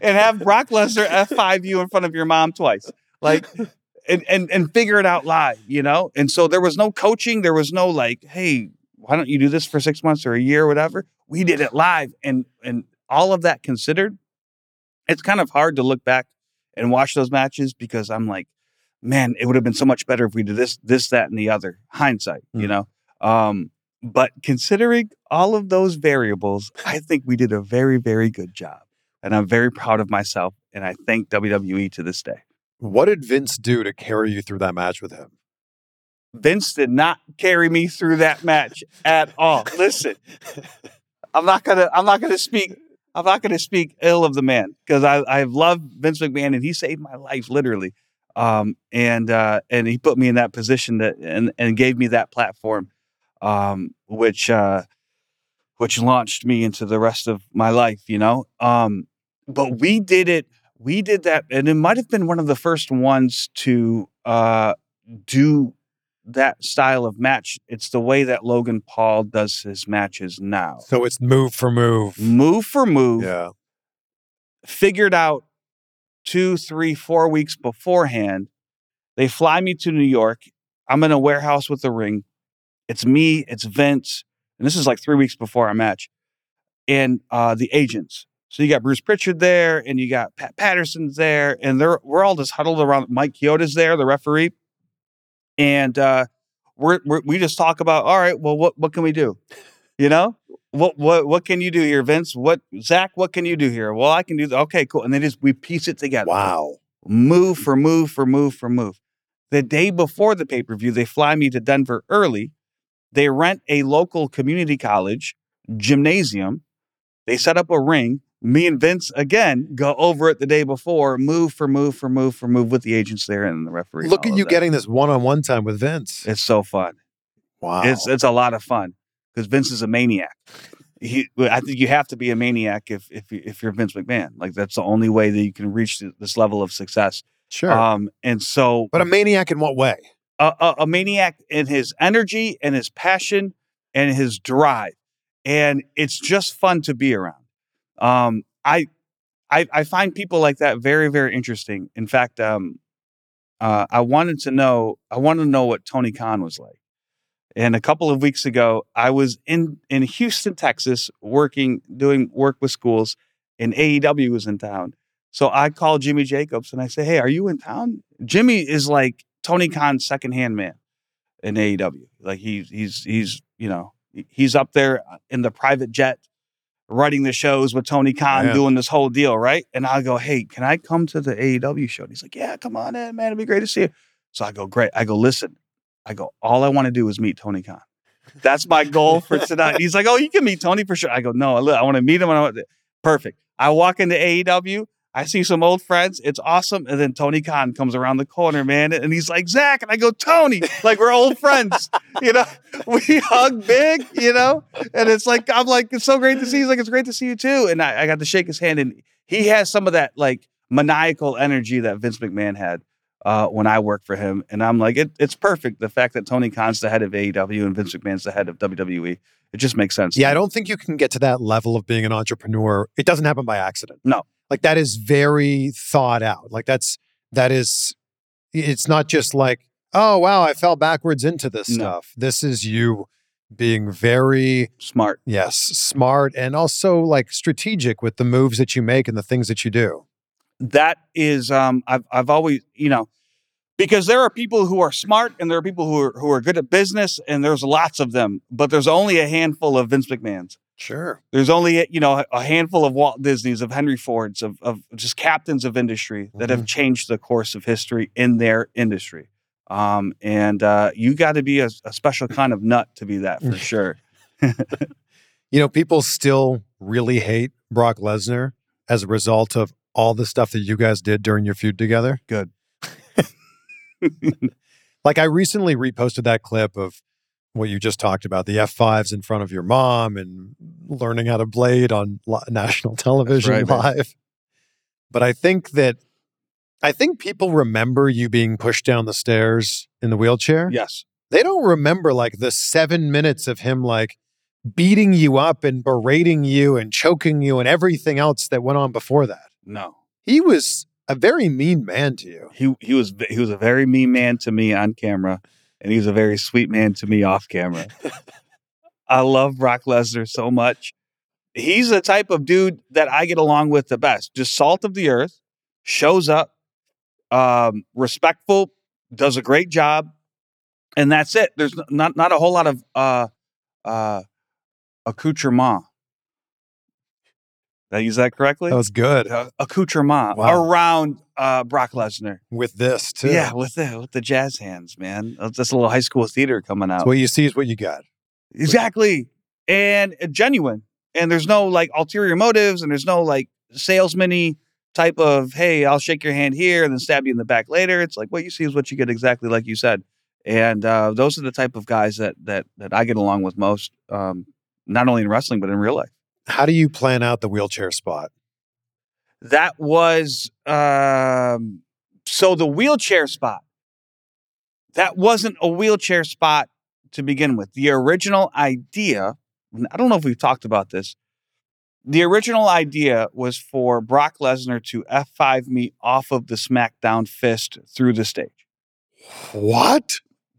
and have Brock Lesnar F5 you in front of your mom twice. Like and, and and figure it out live, you know? And so there was no coaching, there was no like, hey, why don't you do this for six months or a year or whatever? We did it live. And and all of that considered, it's kind of hard to look back and watch those matches because I'm like, man, it would have been so much better if we did this, this, that, and the other. Hindsight, you Mm. know. Um, but considering all of those variables, I think we did a very, very good job. And I'm very proud of myself. And I thank WWE to this day. What did Vince do to carry you through that match with him? Vince did not carry me through that match at all. Listen, (laughs) I'm not gonna I'm not gonna speak I'm not gonna speak ill of the man because I I've loved Vince McMahon and he saved my life literally. Um and uh and he put me in that position that and and gave me that platform um which uh which launched me into the rest of my life, you know. Um, but we did it. We did that, and it might have been one of the first ones to uh, do that style of match. It's the way that Logan Paul does his matches now. So it's move for move. Move for move, Yeah. figured out two, three, four weeks beforehand. They fly me to New York. I'm in a warehouse with the ring. It's me, it's Vince, and this is like three weeks before our match, and uh, the agents. So you got Bruce Pritchard there, and you got Pat Patterson's there, and they're we're all just huddled around. Mike Chioda's there, the referee, and uh, we're, we're we just talk about all right. Well, what what can we do? You know, what what what can you do here, Vince? What Zach? What can you do here? Well, I can do. th- Okay, cool. And then just we piece it together Wow. move for move for move for move. The day before the pay per view, they fly me to Denver early. They rent a local community college gymnasium. They set up a ring. Me and Vince again go over it the day before, move for move for move for move with the agents there and the referee. Look at you that. getting this one on one time with Vince. It's so fun. Wow. It's it's a lot of fun because Vince is a maniac. He, I think you have to be a maniac if if if you're Vince McMahon. Like that's the only way that you can reach this level of success. sure. Um, and so but a maniac in what way? a, a, a maniac in his energy and his passion and his drive, and it's just fun to be around. Um, I, I I find people like that very very interesting. In fact, um, uh, I wanted to know I wanted to know what Tony Khan was like. And a couple of weeks ago, I was in in Houston, Texas, working doing work with schools, and AEW was in town. So I called Jimmy Jacobs and I say, "Hey, are you in town?" Jimmy is like Tony Khan's second hand man in AEW. Like he's he's he's you know he's up there in the private jet writing the shows with Tony Khan Yeah. doing this whole deal, right? And I go, "Hey, can I come to the AEW show?" And he's like, "Yeah, come on in, man. It'd be great to see you." So I go, "Great." I go, "Listen." I go, "All I want to do is meet Tony Khan." That's my goal for (laughs) tonight. He's like, "Oh, you can meet Tony for sure." I go, "No, I want to meet him." I want Perfect. I walk into AEW. I see some old friends. It's awesome. And then Tony Khan comes around the corner, man. And he's like, Zach. And I go, Tony, like we're old friends. (laughs) You know, we hug big, you know? And it's like, I'm like, it's so great to see. He's like, it's great to see you too. And I, I got to shake his hand. And he has some of that like maniacal energy that Vince McMahon had uh, when I worked for him. And I'm like, it, it's perfect. The fact that Tony Khan's the head of AEW and Vince McMahon's the head of WWE. It just makes sense. Yeah, I don't think you can get to that level of being an entrepreneur. It doesn't happen by accident. No. Like that is very thought out. Like that's that is it's not just like, oh wow, I fell backwards into this No. stuff. This is you being very Smart. yes, smart and also like strategic with the moves that you make and the things that you do. that is um I've I've always you know because there are people who are smart and there are people who are who are good at business and there's lots of them but there's only a handful of Vince McMahon's Sure. there's only you know a handful of Walt Disney's of Henry Ford's of of just captains of industry that have changed the course of history in their industry um and uh you got to be a, a special kind of nut to be that for sure (laughs) You know, people still really hate Brock Lesnar as a result of all the stuff that you guys did during your feud together. Good. (laughs) like I recently reposted that clip of what you just talked about, the F5s in front of your mom and learning how to blade on li- (laughs) national television right, man. live. But I think that I think people remember you being pushed down the stairs in the wheelchair. yes They don't remember like the 7 minutes of him like beating you up and berating you and choking you and everything else that went on before that. no He was a very mean man to you. he he was he was a very mean man to me on camera, and he was a very sweet man to me off camera. I love Brock Lesnar so much. He's the type of dude that I get along with the best. Just salt of the earth, shows up, um, respectful, does a great job, and that's it. There's not not a whole lot of uh, uh, accoutrement. Did I use that correctly? That was good uh, accoutrement Wow. around uh, Brock Lesnar. with this too. Yeah, with the with the jazz hands, man. That's that's a little high school theater coming out. So what you see is what you got. exactly, and uh, genuine. And there's no like ulterior motives, and there's no like salesman type of hey, I'll shake your hand here and then stab you in the back later. It's like what you see is what you get, exactly like you said. And uh, those are the type of guys that that that I get along with most. Um, not only in wrestling but in real life. How do you plan out the wheelchair spot? That was um, so the wheelchair spot. That wasn't a wheelchair spot to begin with. The original idea, I don't know if we've talked about this. The original idea was for Brock Lesnar to F5 me off of the SmackDown fist through the stage. What?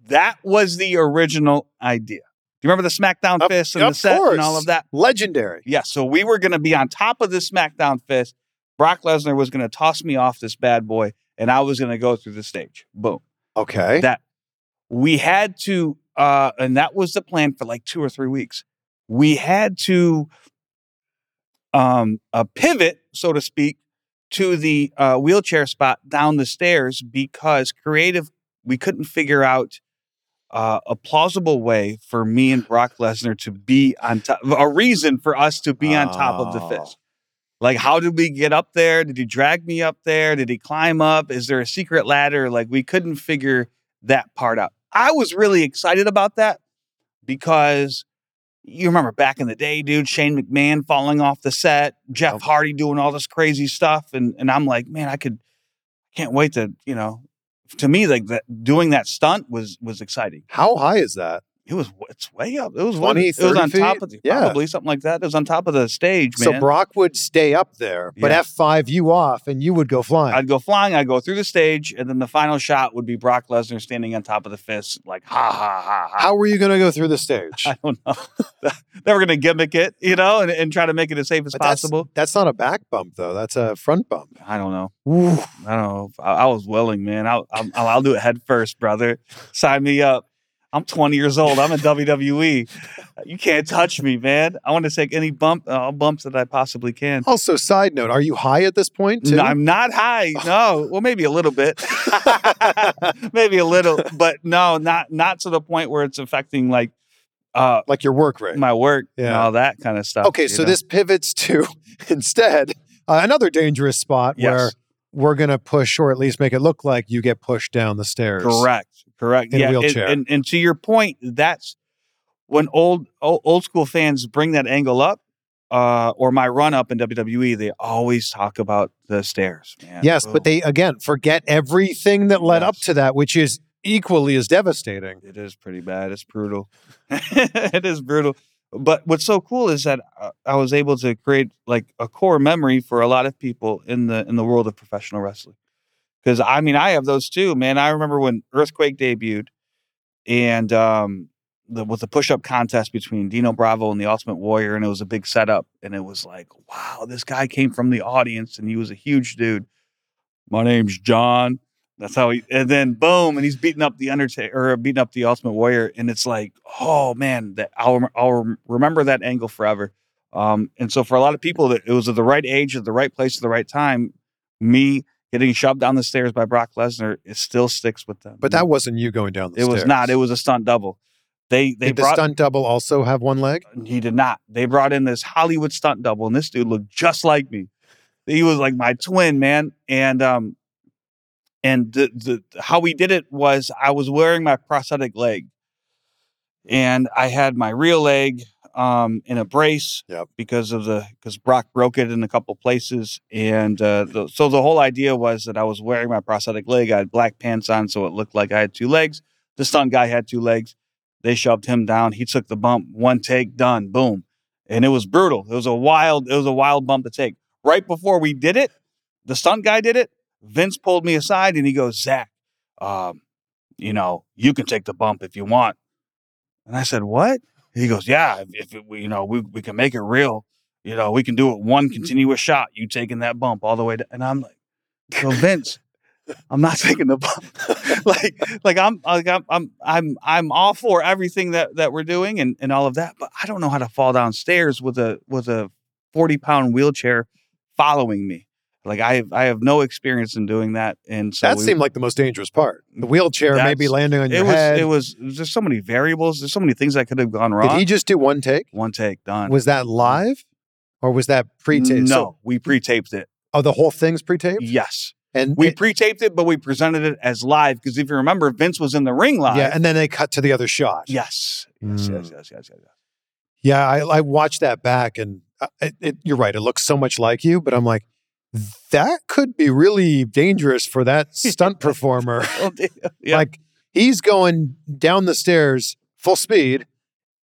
That was the original idea. You remember the SmackDown Of- fist and the set course. and all of that? Legendary. Yeah, so we were going to be on top of this SmackDown fist. Brock Lesnar was going to toss me off this bad boy, and I was going to go through the stage. Boom. Okay. That we had to, uh, and that was the plan for like two or three weeks. We had to um, a pivot, so to speak, to the uh, wheelchair spot down the stairs because creative, we couldn't figure out uh, a plausible way for me and Brock Lesnar to be on top, a reason for us to be on top of the Oh. fist. Like, how did we get up there? Did he drag me up there? Did he climb up? Is there a secret ladder? Like, we couldn't figure that part out. I was really excited about that because you remember back in the day, dude, Shane McMahon falling off the set, Jeff Hardy doing all this crazy stuff. And, and I'm like, man, I could, can't wait to, you know, to me, like that doing that stunt was, was exciting. How high is that? It was, it's way up. It was 20, one, it was on 30 top of the, Yeah. probably something like that. It was on top of the stage, man. So Brock would stay up there, but Yeah. F5 you off and you would go flying. I'd go flying, I'd go through the stage, and then the final shot would be Brock Lesnar standing on top of the fist, like ha ha ha ha. How were you going to go through the stage? (laughs) I don't know. (laughs) they were gonna gimmick it, you know, and, and try to make it as safe as But possible. That's not a back bump though. That's a front bump. I don't know. I don't know. I, I was willing, man. I'll, I'll I'll do it head first, brother. Sign me up. I'm 20 years old. I'm in WWE. You can't touch me, man. I want to take any bump, uh, bumps that I possibly can. Also, side note, are you high at this point? No, I'm not high. (laughs) No, well, maybe a little bit, (laughs) maybe a little, but no, not not to the point where it's affecting like uh like your work rate. my work and Yeah. all that kind of stuff. Okay, so know? this pivots to (laughs) instead uh, another dangerous spot Yes. where we're going to push or at least make it look like you get pushed down the stairs. Correct. Correct. In yeah. and- wheelchair. And, and to your point, that's when old, old old school fans bring that angle up, uh, or my run up in WWE, they always talk about the stairs. Man. Yes, but they again forget everything that led up to that, which is equally as devastating. It is pretty bad. It's brutal. (laughs) it is brutal. But what's so cool is that uh, I was able to create like a core memory for a lot of people in the in the world of professional wrestling. Because I mean, I have those too, man. I remember when Earthquake debuted, and um, the, with the push up contest between Dino Bravo and the Ultimate Warrior, and it was a big setup, and it was like, wow, this guy came from the audience, and he was a huge dude. My name's John. That's how he, and then boom, and he's beating up the Undertaker or beating up the Ultimate Warrior, and it's like, oh man, that I'll I'll remember that angle forever. Um, and so for a lot of people, that it was at the right age, at the right place, at the right time. Me getting shoved down the stairs by Brock Lesnar, it still sticks with them. But that wasn't you going down the it stairs. It was not. It was a stunt double. They they Did the stunt double also have one leg? he did not. They brought in this Hollywood stunt double, and this dude looked just like me. He was like my twin, man. And um, and the, the how we did it was I was wearing my prosthetic leg, and I had my real leg um in a brace Yep. because of the because Brock broke it in a couple places, and uh, the, so the whole idea was that I was wearing my prosthetic leg. I had black pants on, so it looked like I had two legs. The stunt guy had two legs. They shoved him down. He took the bump. One take, done. Boom. And it was brutal. It was a wild, it was a wild bump to take. Right before we did it, the stunt guy did it. Vince pulled me aside and he goes, Zach, um, you know, you can take the bump if you want. And I said, What? He goes, Yeah, if, it, we, you know, we, we can make it real. You know, we can do it one mm-hmm. continuous shot, you taking that bump all the way to, and I'm like, so Vince, (laughs) I'm not taking the bump. (laughs) like, like I'm, like I'm, I'm, I'm, I'm all for everything that that we're doing and and all of that, but I don't know how to fall downstairs with a with a 40 pound wheelchair following me. Like I have, I have no experience in doing that, and so that we- seemed like the most dangerous part. The wheelchair maybe landing on your it was, head. it was. There's so many variables. There's so many things that could have gone wrong. Did he just do one take? One take done. Was that live, or was that pre-taped? No, So- we pre-taped it. oh, the whole thing's pre-taped. Yes, And we it- pre-taped it, but we presented it as live because if you remember, Vince was in the ring live. yeah, and then they cut to the other shot. yes, yes, Mm. yes, yes, yes, yes. yes. Yeah, I, I watched that back, and uh, it, it, you're right. It looks so much like you, but I'm like, that could be really dangerous for that (laughs) stunt performer. (laughs) yeah. Like he's going down the stairs full speed,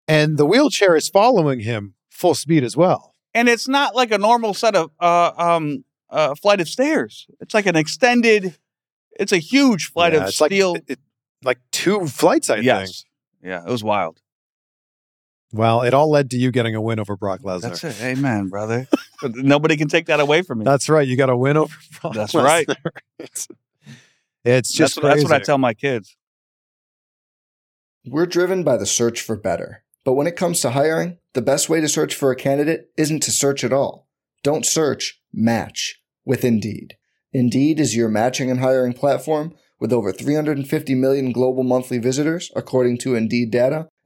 and the wheelchair is following him full speed as well. and it's not like a normal set of uh, um, uh, flight of stairs. It's like an extended. It's a huge flight Yeah, of steel. like it, like two flights, I think. yes, yeah, it was wild. Well, it all led to you getting a win over Brock Lesnar. That's it. Amen, brother. But Nobody can take that away from me. That's right. You got a win over (laughs) Brock That's right. It's, it's just that's, what, that's what I tell my kids. We're driven by the search for better. But when it comes to hiring, the best way to search for a candidate isn't to search at all. Don't search, match with Indeed. Indeed is your matching and hiring platform with over 350 million global monthly visitors, according to Indeed data,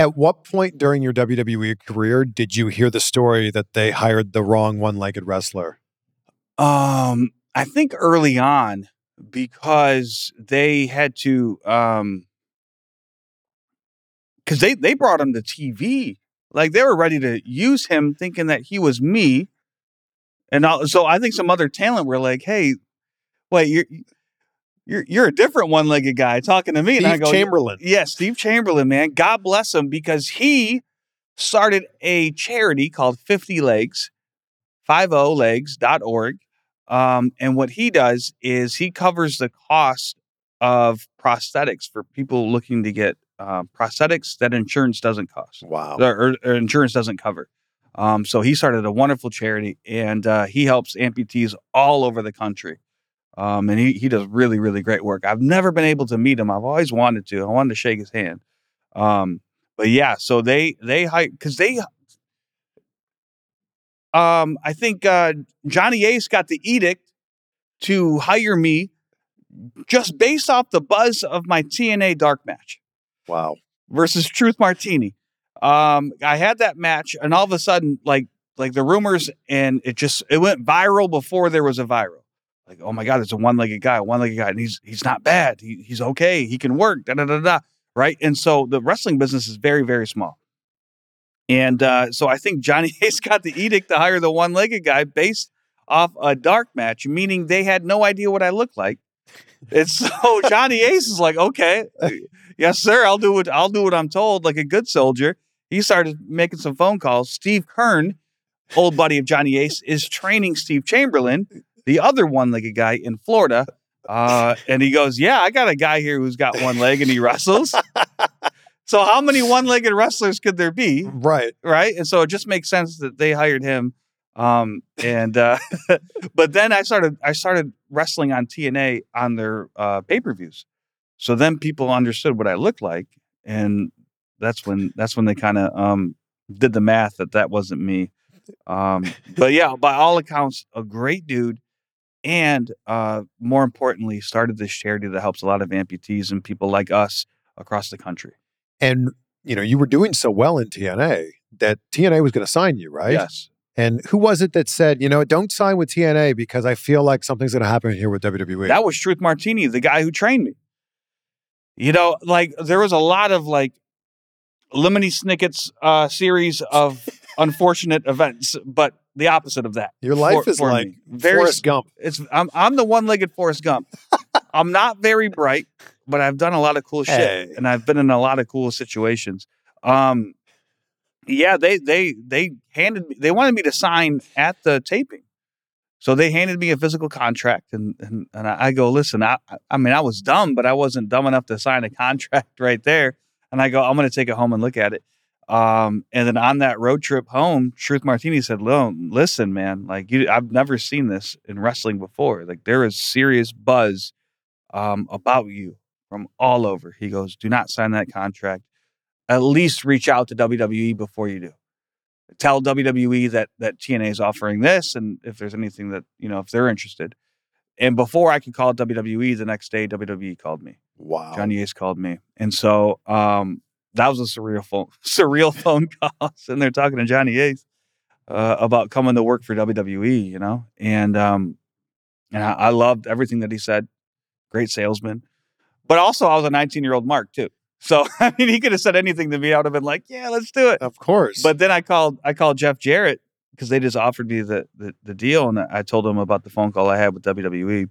At what point during your WWE career did you hear the story that they hired the wrong one-legged wrestler? Um, I think early on because they had to um because they they brought him to TV. Like they were ready to use him, thinking that he was me. And I, so I think some other talent were like, "Hey, wait, you're you're you're a different one-legged guy talking to me." and I Steve go, Chamberlain. Yeah, Steve Chamberlain, man. God bless him because he started a charity called 50 Legs, 50legs.org. Um, and what he does is he covers the cost of prosthetics for people looking to get uh, prosthetics that insurance doesn't cost Wow. or, or insurance doesn't cover. Um, so he started a wonderful charity and uh, he helps amputees all over the country. Um, and he, he does really, really great work. I've never been able to meet him. I've always wanted to. I wanted to shake his hand. Um, but yeah, so they they hire because they um I think uh Johnny Ace got the edict to hire me just based off the buzz of my TNA dark match Wow. versus Truth Martini. Um, I had that match, and all of a sudden, like like the rumors, and it just it went viral before there was a viral. Like, oh my God, there's a one-legged guy, one-legged guy, and he's he's not bad. He, he's okay. He can work. Da da da da. Right, and so the wrestling business is very very small. And uh, so I think Johnny (laughs) Ace got the edict to hire the one-legged guy based off a dark match, meaning they had no idea what I looked like. And so (laughs) Johnny Ace is like, okay, yes, sir, I'll do what I'll do what I'm told, like a good soldier. He started making some phone calls. Steve Keirn, old buddy of Johnny Ace, is training Steve Chamberlain, the other one-legged guy in Florida. Uh, (laughs) and he goes, Yeah, I got a guy here who's got one leg and he wrestles. so how many one-legged wrestlers could there be? Right. right? And so it just makes sense that they hired him. Um, and uh, (laughs) but then I started I started wrestling on TNA on their uh, pay per views. So then people understood what I looked like, and that's when that's when they kind of um, did the math that that wasn't me. Um, but yeah, by all accounts, a great dude, and uh, more importantly, started this charity that helps a lot of amputees and people like us across the country. And you know, you were doing so well in TNA that TNA was going to sign you, right? Yes. And who was it that said, you know, don't sign with TNA because I feel like something's going to happen here with WWE? That was Truth Martini, the guy who trained me. You know, like there was a lot of like Lemony Snicket's uh, series of unfortunate events, but the opposite of that. Your life for- is for like me. very Forrest Gump. It's I'm I'm the one-legged Forrest Gump. (laughs) I'm not very bright, but I've done a lot of cool shit, Hey. and I've been in a lot of cool situations. Um, yeah, they they they handed me they wanted me to sign at the taping, so they handed me a physical contract, and and, and I, I go, listen, I I mean I was dumb, but I wasn't dumb enough to sign a (laughs) contract right there, and I go, I'm going to take it home and look at it. Um, and then on that road trip home, Truth Martini said, "Lo, listen, man, like you, I've never seen this in wrestling before. Like there is serious buzz um, about you from all over." He goes, "Do not sign that contract. At least reach out to WWE before you do. Tell WWE that that TNA is offering this, and if there's anything that you know, if they're interested." And before I could call WWE, the next day WWE called me. Wow. Johnny Ace called me, and so um, that was a surreal phone (laughs) surreal phone (laughs) call. and they're talking to Johnny Ace uh, about coming to work for WWE, you know, and um, and I, I loved everything that he said. Great salesman, but also I was a 19 year old Mark too. (laughs) So I mean, he could have said anything to me. I would have been like, "Yeah, let's do it." Of course. But then I called I called Jeff Jarrett because they just offered me the, the the deal, and I told him about the phone call I had with WWE.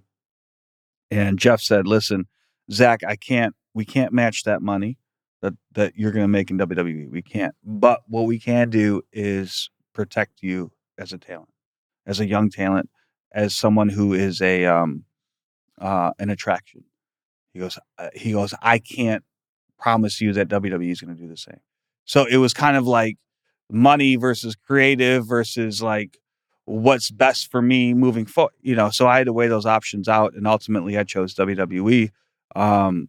And Jeff said, "Listen, Zach, I can't. We can't match that money that that you're going to make in WWE. We can't. But what we can do is protect you as a talent, as a young talent, as someone who is a um uh an attraction." He goes. Uh, he goes. I can't promise you that WWE is going to do the same. So it was kind of like money versus creative versus like what's best for me moving forward. You know, so I had to weigh those options out, and ultimately I chose WWE, um,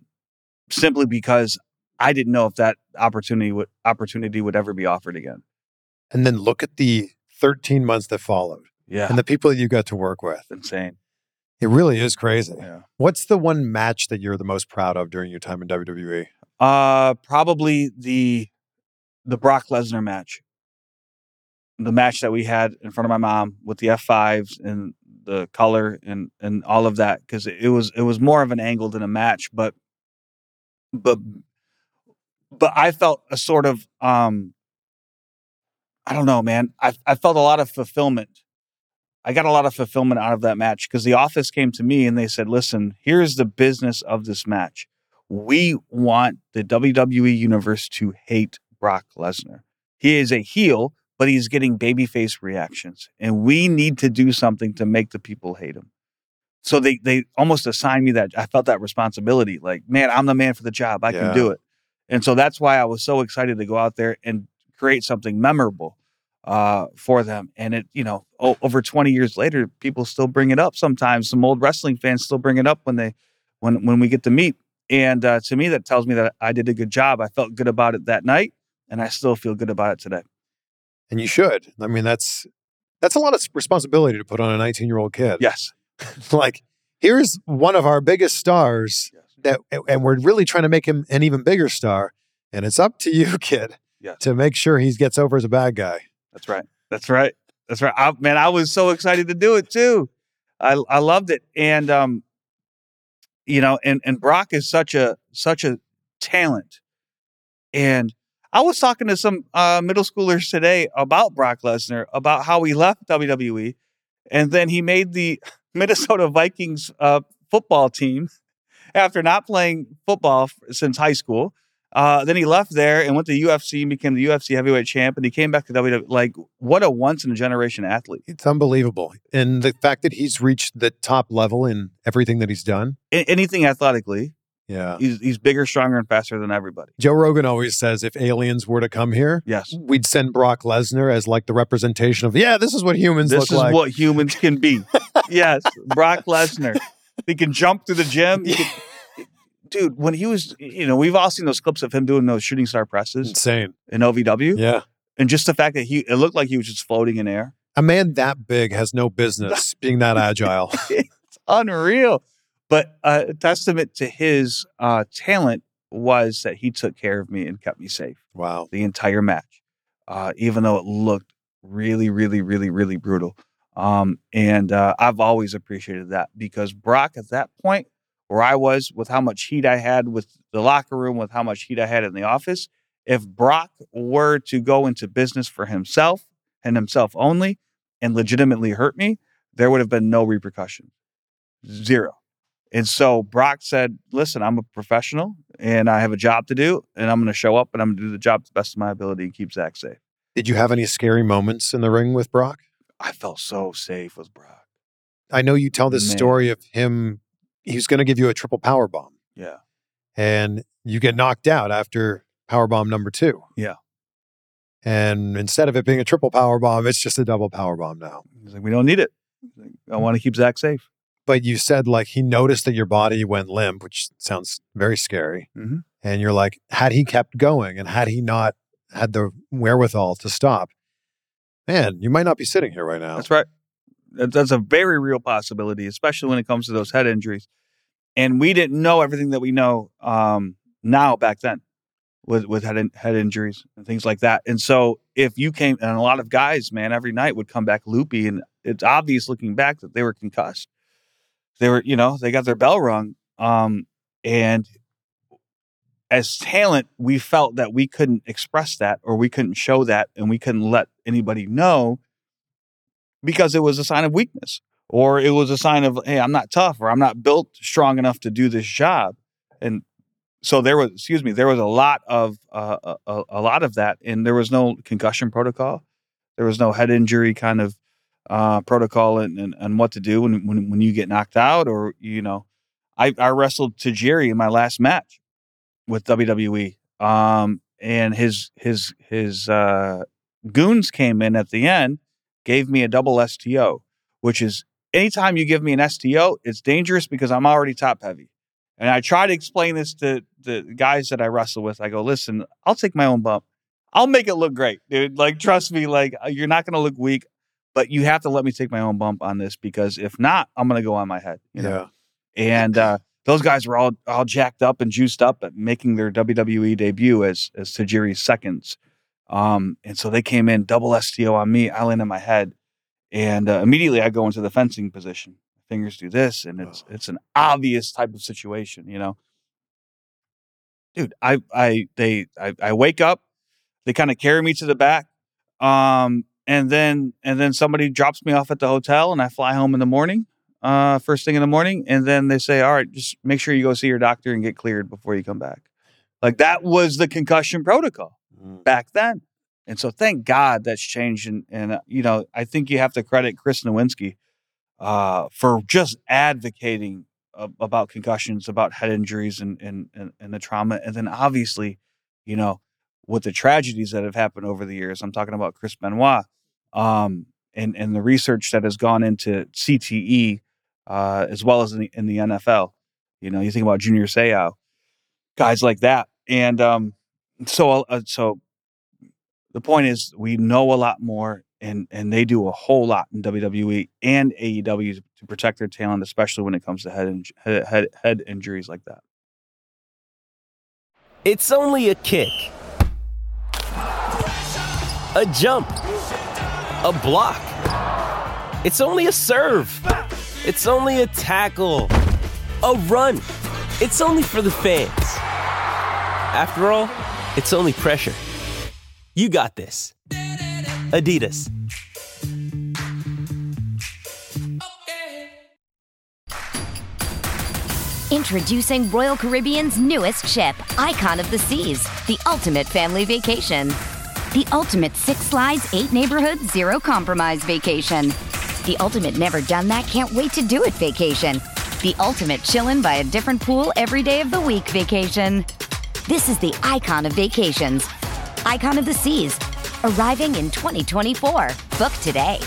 simply because I didn't know if that opportunity would opportunity would ever be offered again. and then look at the 13 months that followed Yeah, and the people that you got to work with. insane. It really is crazy. Yeah. What's the one match that you're the most proud of during your time in? WWE? Uh, probably the the Brock Lesnar match. The match that we had in front of my mom with the F5s and the color and and all of that because it was it was more of an angle than a match, but but but I felt a sort of um I don't know, man. I I felt a lot of fulfillment. I got a lot of fulfillment out of that match because the office came to me and they said, "Listen, here's the business of this match. We want the WWE universe to hate Brock Lesnar. He is a heel, but he's getting babyface reactions, and we need to do something to make the people hate him." So they they almost assigned me that. I felt that responsibility. Like, man, I'm the man for the job. I Yeah. can do it. And so that's why I was so excited to go out there and create something memorable uh, for them. And it, you know, o- over 20 years later, people still bring it up sometimes. Some old wrestling fans still bring it up when they, when, when we get to meet. And uh, to me, that tells me that I did a good job. I felt good about it that night, and I still feel good about it today. And you should. I mean, that's that's a lot of responsibility to put on a 19 year old kid. Yes. (laughs) like, here's one of our biggest stars that, and we're really trying to make him an even bigger star. And it's up to you, (laughs) kid, Yes. to make sure he gets over as a bad guy. That's right. That's right. That's right. I, man, I was so excited to do it too. I I loved it, and um, you know, and and Brock is such a such a talent, and I was talking to some uh, middle schoolers today about Brock Lesnar about how he left WWE, and then he made the (laughs) Minnesota Vikings uh, football team after not playing football since high school. Uh, then he left there and went to UFC and became the UFC heavyweight champ. And he came back to WWE. Like, what a once in a generation athlete. It's unbelievable. And the fact that he's reached the top level in everything that he's done. A- anything athletically, Yeah. he's, he's bigger, stronger, and faster than everybody. Joe Rogan always says if aliens were to come here, Yes. we'd send Brock Lesnar as like the representation of, yeah, this is what humans This look is what humans can be. (laughs) yes. Brock Lesnar. He can jump through the gym. He can- (laughs) dude, when he was, you know, we've all seen those clips of him doing those shooting star presses Insane. in OVW. Yeah. And just the fact that he, it looked like he was just floating in air. A man that big has no business (laughs) being that agile. (laughs) it's unreal. But uh, a testament to his uh, talent was that he took care of me and kept me safe Wow. the entire match, uh, even though it looked really, really, really, really brutal. Um, and uh, I've always appreciated that because Brock, at that point where I was, with how much heat I had with the locker room, with how much heat I had in the office, if Brock were to go into business for himself, and himself only and legitimately hurt me, there would have been no repercussions. Zero. And so Brock said, Listen, I'm a professional and I have a job to do, and I'm going to show up and I'm going to do the job to the best of my ability and keep Zach safe. Did you have any scary moments in the ring with Brock? I felt so safe with Brock. I know you tell this Man. story of him. He's going to give you a triple power bomb, Yeah. and you get knocked out after power bomb number two. Yeah. And instead of it being a triple power bomb, it's just a double power bomb now. He's like, We don't need it. Like, I want to keep Zach safe. But you said like he noticed that your body went limp, which sounds very scary. Mhm. And you're like, had he kept going and had he not had the wherewithal to stop, man, you might not be sitting here right now. That's right. That's a very real possibility, especially when it comes to those head injuries. And we didn't know everything that we know um, now back then with with head in, head injuries and things like that. And so if you came, and a lot of guys, man, every night would come back loopy, and it's obvious looking back that they were concussed. They were, you know, they got their bell rung. Um, and as talent, we felt that we couldn't express that or we couldn't show that and we couldn't let anybody know because it was a sign of weakness or it was a sign of hey i'm not tough or i'm not built strong enough to do this job. And so there was excuse me there was a lot of uh, a, a lot of that and there was no concussion protocol. There was no head injury kind of uh, protocol and, and, and what to do when, when when you get knocked out or you know i i wrestled Tajiri in my last match with wwe um and his his his uh goons came in at the end gave me a double STO, which is anytime you give me an STO, it's dangerous because I'm already top heavy. And I try to explain this to the guys that I wrestle with. I go, listen, I'll take my own bump. I'll make it look great, dude. Like, trust me, like, uh, you're not going to look weak, but you have to let me take my own bump on this because if not, I'm going to go on my head. You know? yeah. And uh, those guys were all all jacked up and juiced up at making their WWE debut as as Tajiri's seconds. Um, and so they came in double STO on me. I land on my head, and uh, immediately I go into the fencing position. Fingers do this, and it's it's an obvious type of situation, you know. Dude, I I they I, I wake up, they kind of carry me to the back, um, and then and then somebody drops me off at the hotel, and I fly home in the morning uh, first thing in the morning, and then they say, "All right, just make sure you go see your doctor and get cleared before you come back." Like that was the concussion protocol. Back then, and so thank God that's changed. And, and uh, you know, I think you have to credit Chris Nowinski uh, for just advocating a- about concussions, about head injuries, and, and and and the trauma, and then obviously, you know, with the tragedies that have happened over the years. I'm talking about Chris Benoit, um, and and the research that has gone into CTE uh, as well as in the, in the NFL. You know, you think about Junior Seau, guys like that, and um, so uh, so the point is we know a lot more, and and they do a whole lot in WWE and AEW to protect their talent, especially when it comes to head head head, head injuries like that. It's only a kick, a jump, a block. It's only a serve. It's only a tackle, a run. It's only for the fans. After all, it's only pressure. You got this. Adidas. Introducing Royal Caribbean's newest ship, Icon of the Seas, the ultimate family vacation. The ultimate six slides, eight neighborhoods, zero compromise vacation. The ultimate never done that, can't wait to do it vacation. The ultimate chillin' by a different pool every day of the week vacation. This is the icon of vacations. Icon of the Seas, arriving in 2024. Book today.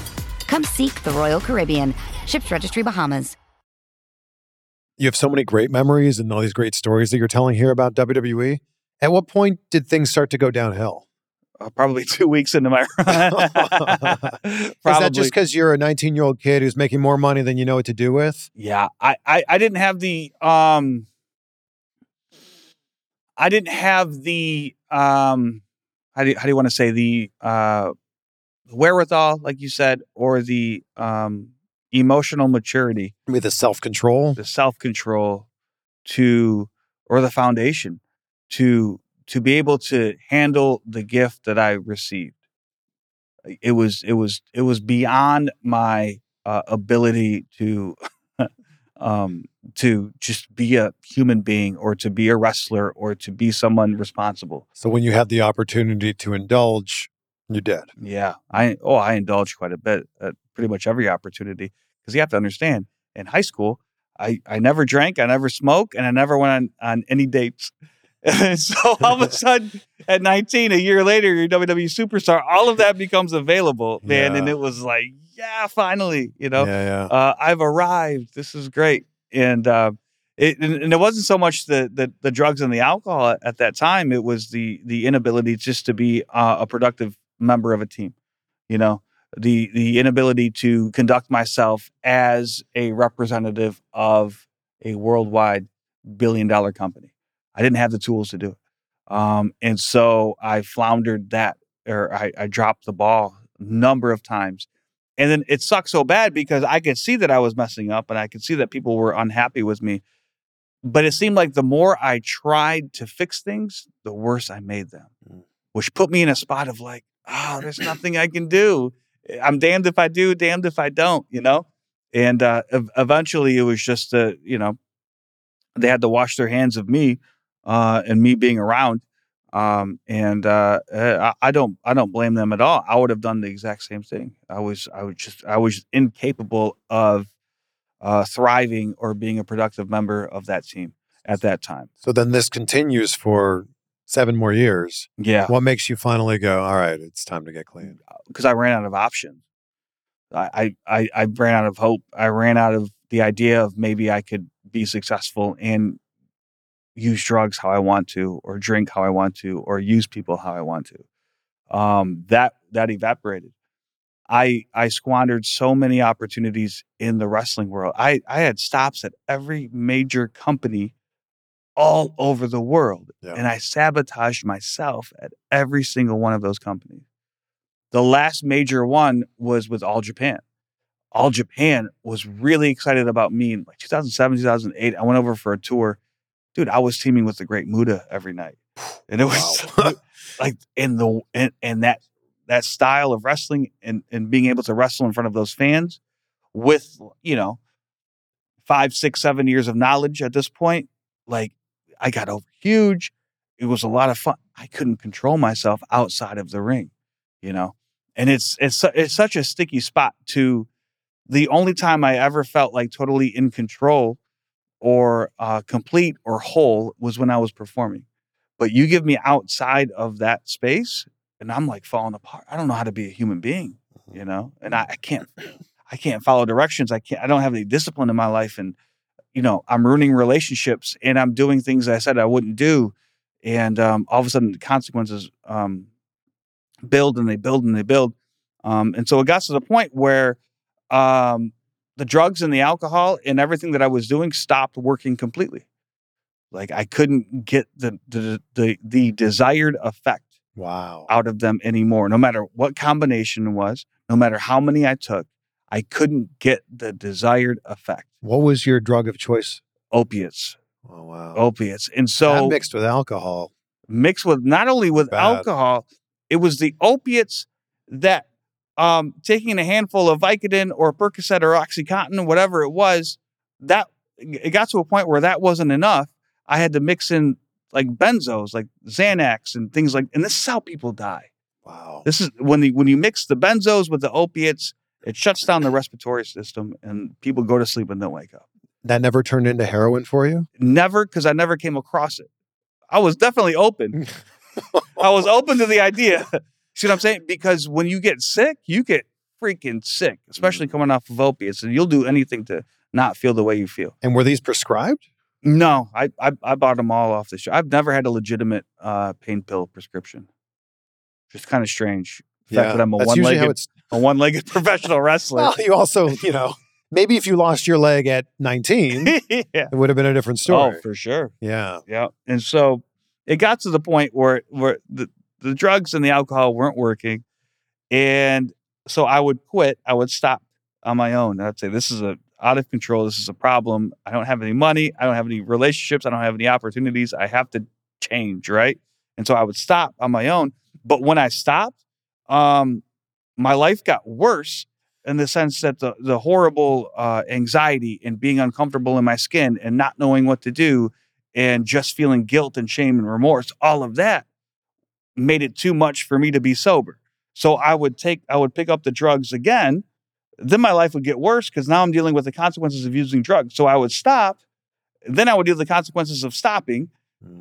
Come seek the Royal Caribbean. Ships Registry Bahamas. You have so many great memories and all these great stories that you're telling here about WWE. At what point did things start to go downhill? Uh, probably (laughs) two weeks into my run. (laughs) Is that (laughs) just because you're a 19 year old kid who's making more money than you know what to do with? Yeah, I, I I didn't have the um I didn't have the um how do you, how do you want to say the uh wherewithal like you said or the um emotional maturity, With the self control? the self-control to or the foundation to to be able to handle the gift that I received. it was it was it was beyond my uh, ability to (laughs) um to just be a human being or to be a wrestler or to be someone responsible. So when you had the opportunity to indulge, you did. yeah i oh i indulge quite a bit at pretty much every opportunity because you have to understand in high school i i never drank i never smoked and i never went on on any dates. (laughs) So all of a (laughs) sudden at 19 a year later you're wwe superstar all of that becomes available man and it was like yeah finally you know Yeah, yeah. uh, I've arrived. This is great. And uh, it and, it wasn't so much the, the the drugs and the alcohol at, at that time. It was the the inability just to be uh, a productive member of a team. You know, the the inability to conduct myself as a representative of a worldwide billion dollar company. I didn't have the tools to do it. Um, and so I floundered that, or I, I dropped the ball a number of times. And then it sucked so bad because I could see that I was messing up and I could see that people were unhappy with me. But it seemed like the more I tried to fix things, the worse I made them, which put me in a spot of like, oh, there's nothing I can do. I'm damned if I do, damned if I don't, you know? And uh, ev- eventually it was just, uh, you know, they had to wash their hands of me uh, and me being around. Um, and uh, uh, I I don't, I don't blame them at all. I would have done the exact same thing. I was, I was just, I was incapable of uh, thriving or being a productive member of that team at that time. So then this continues for seven more years. Yeah, What makes you finally go, all right, it's time to get clean? because I ran out of options. I, I, I, I ran out of hope. I ran out of the idea of maybe I could be successful and use drugs how I want to, or drink how I want to, or use people how I want to. Um, that that evaporated. I I squandered so many opportunities in the wrestling world. I I had stops at every major company all over the world, Yeah. and I sabotaged myself at every single one of those companies. The last major one was with All Japan. All Japan was really excited about me in like 2007, 2008. I went over for a tour. Dude, I was teaming with the Great Muta every night. (sighs) And it was (laughs) like in the and, and that that style of wrestling and and being able to wrestle in front of those fans with, you know, five, six, seven years of knowledge at this point, like I got over huge. It was a lot of fun. I couldn't control myself outside of the ring, you know. And it's it's it's such a sticky spot to the only time I ever felt like totally in control or uh, complete or whole was when I was performing. But you give me outside of that space, and I'm like falling apart. I don't know how to be a human being, you know, and I, I can't, (clears throat) I can't follow directions. I can't. I don't have any discipline in my life, and you know, I'm ruining relationships, and I'm doing things I said I wouldn't do, and um, all of a sudden the consequences um, build and they build and they build, um, and so it got to the point where um, the drugs and the alcohol and everything that I was doing stopped working completely. Like I couldn't get the the the, the desired effect Wow. out of them anymore. No matter what combination it was, no matter how many I took, I couldn't get the desired effect. What was your drug of choice? Opiates, Oh, wow. opiates, and that so mixed with alcohol. mixed with not only with Bad. alcohol, it was the opiates that um, taking a handful of Vicodin or Percocet or OxyContin, whatever it was, that it got to a point where that wasn't enough. I had to mix in like benzos, like Xanax and things like, and this is how people die. Wow. This is when the when you mix the benzos with the opiates, it shuts down the respiratory system, and people go to sleep and don't wake up. That never turned into heroin for you? Never, because I never came across it. I was definitely open. (laughs) I was open to the idea. See what I'm saying? Because when you get sick, you get freaking sick, especially coming off of opiates, and you'll do anything to not feel the way you feel. And were these prescribed? No, I I, I bought them all off the show. I've never had a legitimate uh, pain pill prescription. Just kind of strange. The fact that I'm a one legged a one legged (laughs) professional wrestler. Well, you also, you know, maybe if you lost your leg at 19, (laughs) yeah. it would have been a different story. Oh, for sure. yeah. Yeah. And so it got to the point where where the, the drugs and the alcohol weren't working. And so I would quit. I would stop on my own. I'd say, this is a out of control. This is a problem. I don't have any money. I don't have any relationships. I don't have any opportunities. I have to change. Right. And so I would stop on my own. But when I stopped, um, my life got worse in the sense that the the horrible uh, anxiety and being uncomfortable in my skin and not knowing what to do and just feeling guilt and shame and remorse, all of that made it too much for me to be sober. So I would take, I would pick up the drugs again. Then my life would get worse because now I'm dealing with the consequences of using drugs. So I would stop. Then I would deal with the consequences of stopping,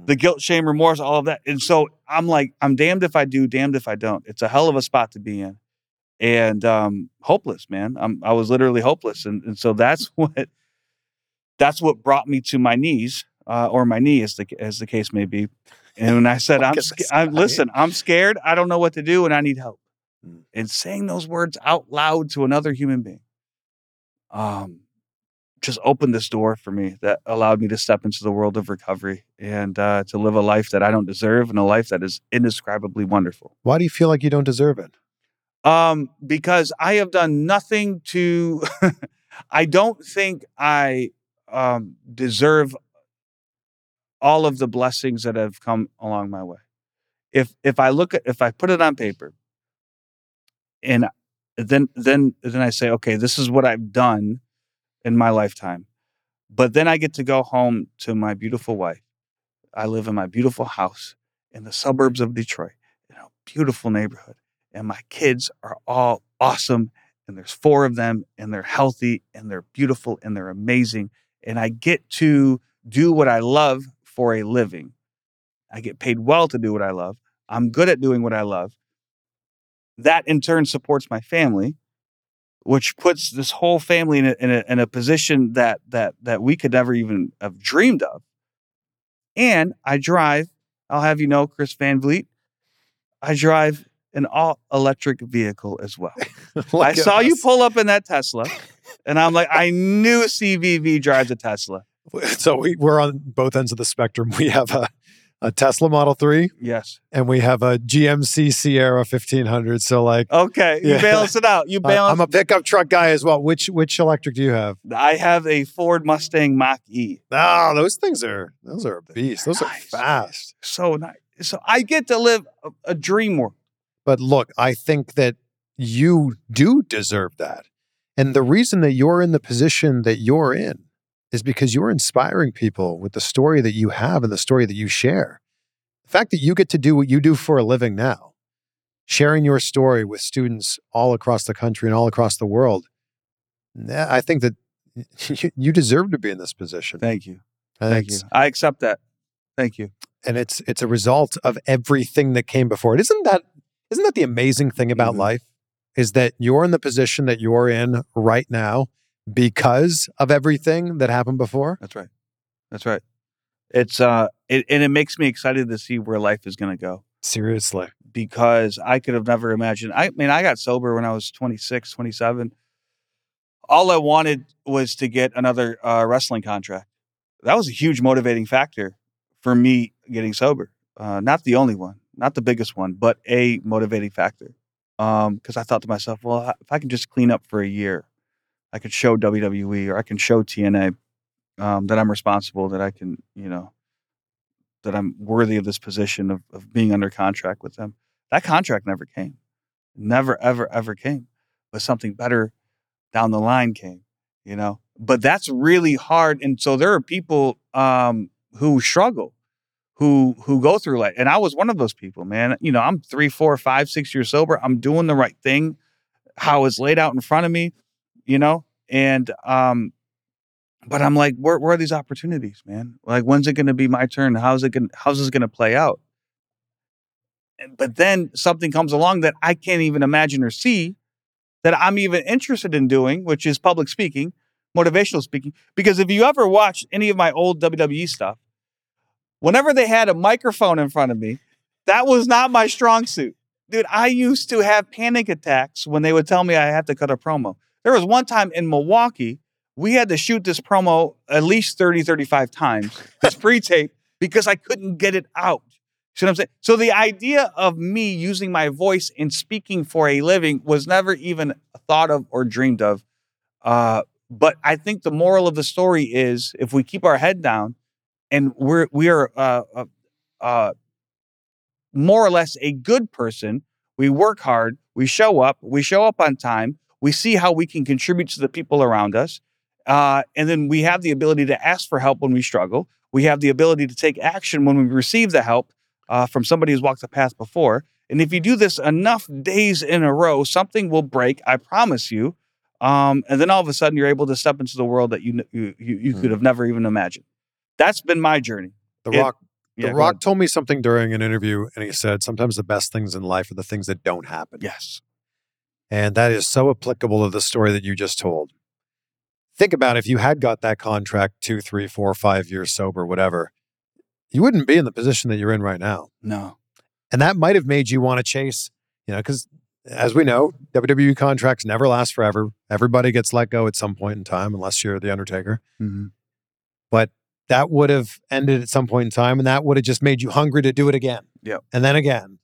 the guilt, shame, remorse, all of that. And so I'm like, I'm damned if I do, damned if I don't. It's a hell of a spot to be in. And um, hopeless, man. I'm, I was literally hopeless. And, and so that's (laughs) what that's what brought me to my knees uh, or my knee, as the as the case may be. And when I said, "I'm, sca- I'm listen, I'm scared. I don't know what to do, and I need help." Mm. And saying those words out loud to another human being, um, just opened this door for me that allowed me to step into the world of recovery and uh, to live a life that I don't deserve and a life that is indescribably wonderful. Why do you feel like you don't deserve it? Um, because I have done nothing to. (laughs) I don't think I um, deserve all of the blessings that have come along my way. If if I look at if I put it on paper, and then then then I say, okay, this is what I've done in my lifetime, but then I get to go home to my beautiful wife. I live in my beautiful house in the suburbs of Detroit, in a beautiful neighborhood and my kids are all awesome and there's four of them and they're healthy and they're beautiful and they're amazing and I get to do what I love for a living. I get paid well to do what I love. I'm good at doing what I love. That in turn supports my family, which puts this whole family in a, in a, in a position that that that we could never even have dreamed of. And I drive, I'll have you know, Chris Van Vliet, I drive an all electric vehicle as well. (laughs) I saw you pull up in that Tesla, and I'm like, I knew CVV drives a Tesla. (laughs) So we, we're on both ends of the spectrum. We have a, a Tesla Model 3 Yes. and we have a GMC Sierra 1500. So like Okay. You Yeah. balance it out. You (laughs) balance. I'm a pickup truck guy as well. Which which electric do you have? I have a Ford Mustang Mach E. Oh, those things are those are a beast. Those are fast. So nice. So I get to live a, a dream world. But look, I think that you do deserve that. And the reason that you're in the position that you're in is because you're inspiring people with the story that you have and the story that you share. The fact that you get to do what you do for a living now, sharing your story with students all across the country and all across the world, I think that (laughs) you- deserve to be in this position. Thank you. Thank you. I accept that. Thank you. and it's it's a result of everything that came before it. Isn't that isn't that the amazing thing about Mhm. life? Is that you're in the position that you're in right now because of everything that happened before? That's right. That's right. It's uh, it, and it makes me excited to see where life is going to go. Seriously. because I could have never imagined. I mean, I got sober when I was 26, 27. All I wanted was to get another uh, wrestling contract. That was a huge motivating factor for me getting sober. Uh, not the only one, not the biggest one, but a motivating factor. Because I thought to myself, well, if I can just clean up for a year, I could show WWE or I can show TNA um, that I'm responsible, that I can, you know, that I'm worthy of this position of, of being under contract with them. That contract never came. Never, ever, ever came. But something better down the line came, you know? But that's really hard. And so there are people um, who struggle, who who go through like, and I was one of those people, man. You know, I'm three, four, five, six years sober. I'm doing the right thing, how it's laid out in front of me, you know? And um, but I'm like, where, where are these opportunities, man? Like, when's it going to be my turn? How's it going? How's this going to play out? But then something comes along that I can't even imagine or see that I'm even interested in doing, which is public speaking, motivational speaking. Because if you ever watch any of my old WWE stuff, whenever they had a microphone in front of me, that was not my strong suit. Dude, I used to have panic attacks when they would tell me I had to cut a promo. There was one time in Milwaukee, we had to shoot this promo at least 30, 35 times, this pre tape, because I couldn't get it out. See what I'm saying? So the idea of me using my voice and speaking for a living was never even thought of or dreamed of. Uh, but I think the moral of the story is if we keep our head down and we're we are uh, uh, uh, more or less a good person, we work hard, We show up. We show up on time. We see how we can contribute to the people around us. Uh, and then we have the ability to ask for help when we struggle. We have the ability to take action when we receive the help uh, from somebody who's walked the path before. And if you do this enough days in a row, something will break. I promise you. Um, and then all of a sudden, you're able to step into the world that you you you, you could have never even imagined. That's been my journey. The It- Rock Yeah, The Rock ahead. told me something during an interview, and he said sometimes the best things in life are the things that don't happen. Yes. And that is so applicable to the story that you just told. Think about if you had got that contract two, three, four, five years sober, whatever, you wouldn't be in the position that you're in right now. No. And that might have made you want to chase, you know, because as we know, WWE contracts never last forever. Everybody gets let go at some point in time, unless you're The Undertaker. Mm-hmm. But that would have ended at some point in time, and that would have just made you hungry to do it again. Yep. And then again.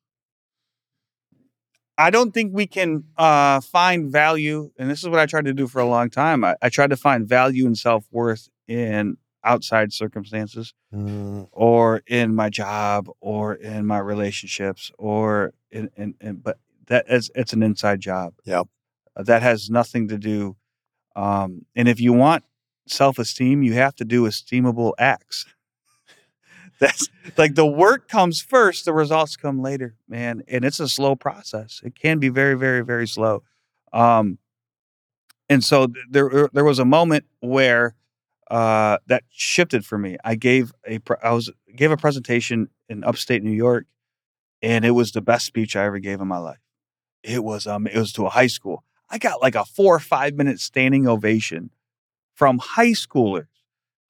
I don't think we can uh, find value, and this is what I tried to do for a long time. I, I tried to find value and self worth in outside circumstances, or in my job, or in my relationships, or in, in, in but that is it's an inside job. Yep. Uh, that has nothing to do. Um, and if you want self esteem, you have to do esteemable acts. That's like the work comes first, the results come later, man. And it's a slow process. It can be very, very, very slow. Um, and so there, there was a moment where uh, that shifted for me. I gave a, I was gave a presentation in upstate New York, and it was the best speech I ever gave in my life. It was, um, it was to a high school. I got like a four or five minute standing ovation from high schoolers.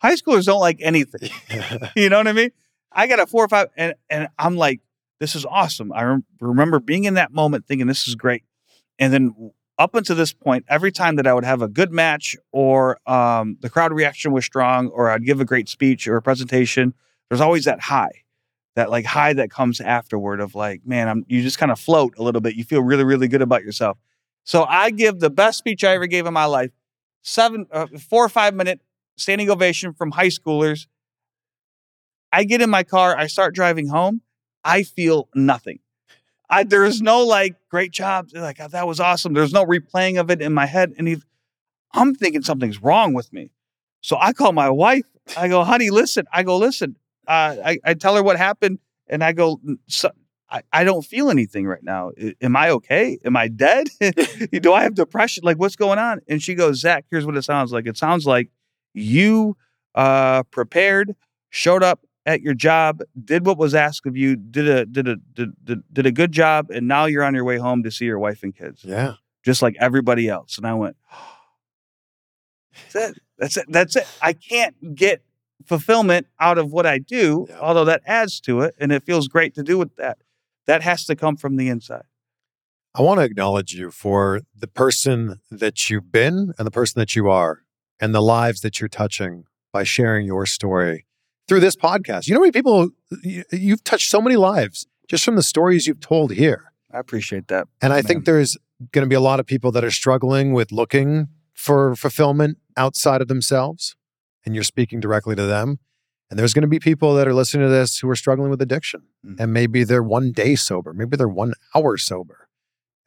High schoolers don't like anything. (laughs) (laughs) you know what I mean? I got a four or five, and and I'm like, this is awesome. I rem- remember being in that moment, thinking this is great, and then up until this point, every time that I would have a good match or um, the crowd reaction was strong, or I'd give a great speech or a presentation, there's always that high, that like high that comes afterward of like, man, I'm you just kind of float a little bit. You feel really, really good about yourself. So I give the best speech I ever gave in my life, seven, uh, four or five minute standing ovation from high schoolers. I get in my car, I start driving home. I feel nothing. I there is no like great job, like that was awesome. There's no replaying of it in my head, and I'm thinking something's wrong with me. So I call my wife. I go, honey, listen. I go, listen. Uh, I I tell her what happened, and I go, so, I, I don't feel anything right now. I- Am I okay? Am I dead? (laughs) Do I have depression? Like what's going on? And she goes, Zach, here's what it sounds like. It sounds like you uh, prepared, showed up at your job, did what was asked of you, did a did a did, did, did a good job, and now you're on your way home to see your wife and kids, yeah. just like everybody else. And I went, that's it. That's it. That's it. I can't get fulfillment out of what I do, Yeah. although that adds to it, and it feels great to do with that. That has to come from the inside. I want to acknowledge you for the person that you've been and the person that you are and the lives that you're touching by sharing your story through this podcast. You know how many people you- you've touched so many lives just from the stories you've told here. I appreciate that. And I Man. think there's going to be a lot of people that are struggling with looking for fulfillment outside of themselves. And you're speaking directly to them. And there's going to be people that are listening to this who are struggling with addiction. Mhm. And maybe they're one day sober, maybe they're one hour sober.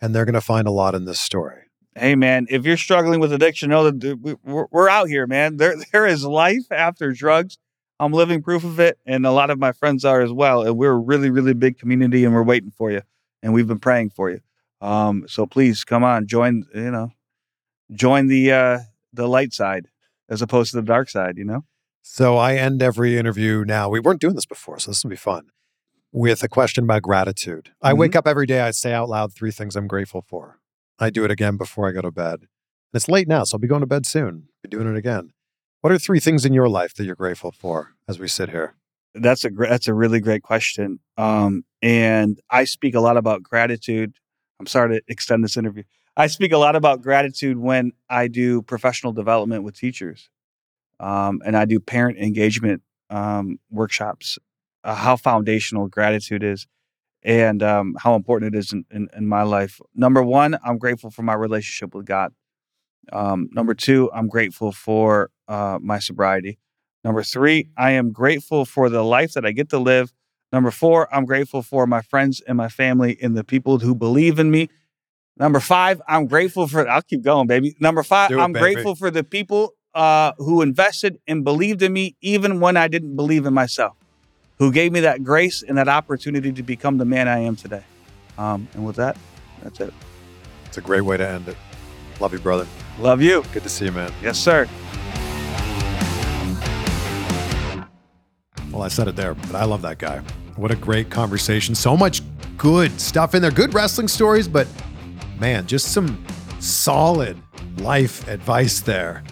And they're going to find a lot in this story. Hey man, if you're struggling with addiction, know that we- we're, we're out here, man. There (laughs) there is life after drugs. I'm living proof of it, and a lot of my friends are as well. And we're a really, really big community, and we're waiting for you, and we've been praying for you. Um, so please come on, join. You know, join the uh, the light side as opposed to the dark side. You know. So I end every interview now. We weren't doing this before, so this will be fun. With a question about gratitude. I wake up every day, I say out loud three things I'm grateful for. I do it again before I go to bed. And it's late now, so I'll be going to bed soon. Be doing it again. What are three things in your life that you're grateful for as we sit here? That's a that's a really great question. Um, and I speak a lot about gratitude. I'm sorry to extend this interview. I speak a lot about gratitude when I do professional development with teachers, um, and I do parent engagement um, workshops. Uh, how foundational gratitude is, and um, how important it is in, in, in my life. Number one, I'm grateful for my relationship with God. Um, number two, I'm grateful for uh, my sobriety. Number three, I am grateful for the life that I get to live. Number four, I'm grateful for my friends and my family and the people who believe in me Number five, I'm grateful for. I'll keep going, baby. Number five, it, I'm baby. grateful for the people uh, who invested and believed in me, even when I didn't believe in myself. Who gave me that grace and that opportunity to become the man I am today. Um, and with that, that's it. It's a great way to end it. Love you, brother. Love you. Good to see you, man. Yes, sir. Well, I said it there, but I love that guy. What a great conversation. So much good stuff in there. Good wrestling stories, but man, just some solid life advice there.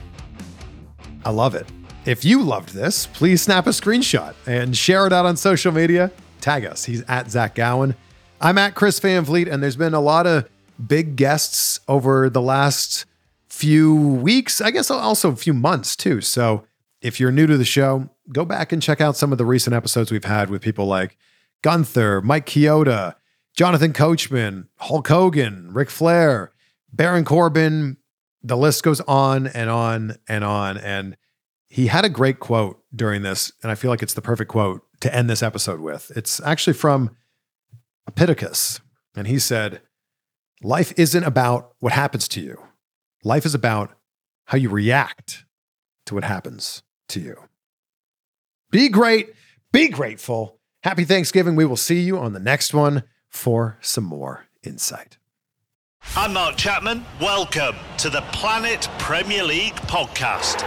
I love it. If you loved this, please snap a screenshot and share it out on social media. Tag us. He's at Zach Gowen. I'm at Chris Van Vliet, and there's been a lot of big guests over the last few weeks, I guess also a few months too. So if you're new to the show, go back and check out some of the recent episodes we've had with people like Gunther, Mike Chioda, Jonathan Coachman, Hulk Hogan, Ric Flair, Baron Corbin. The list goes on and on and on. And he had a great quote during this, and I feel like it's the perfect quote to end this episode with. It's actually from Epictetus, and he said, Life isn't about what happens to you. Life is about how you react to what happens to you. Be great, be grateful. Happy Thanksgiving. We will see you on the next one for some more insight. I'm Mark Chapman. Welcome to the Planet Premier League podcast.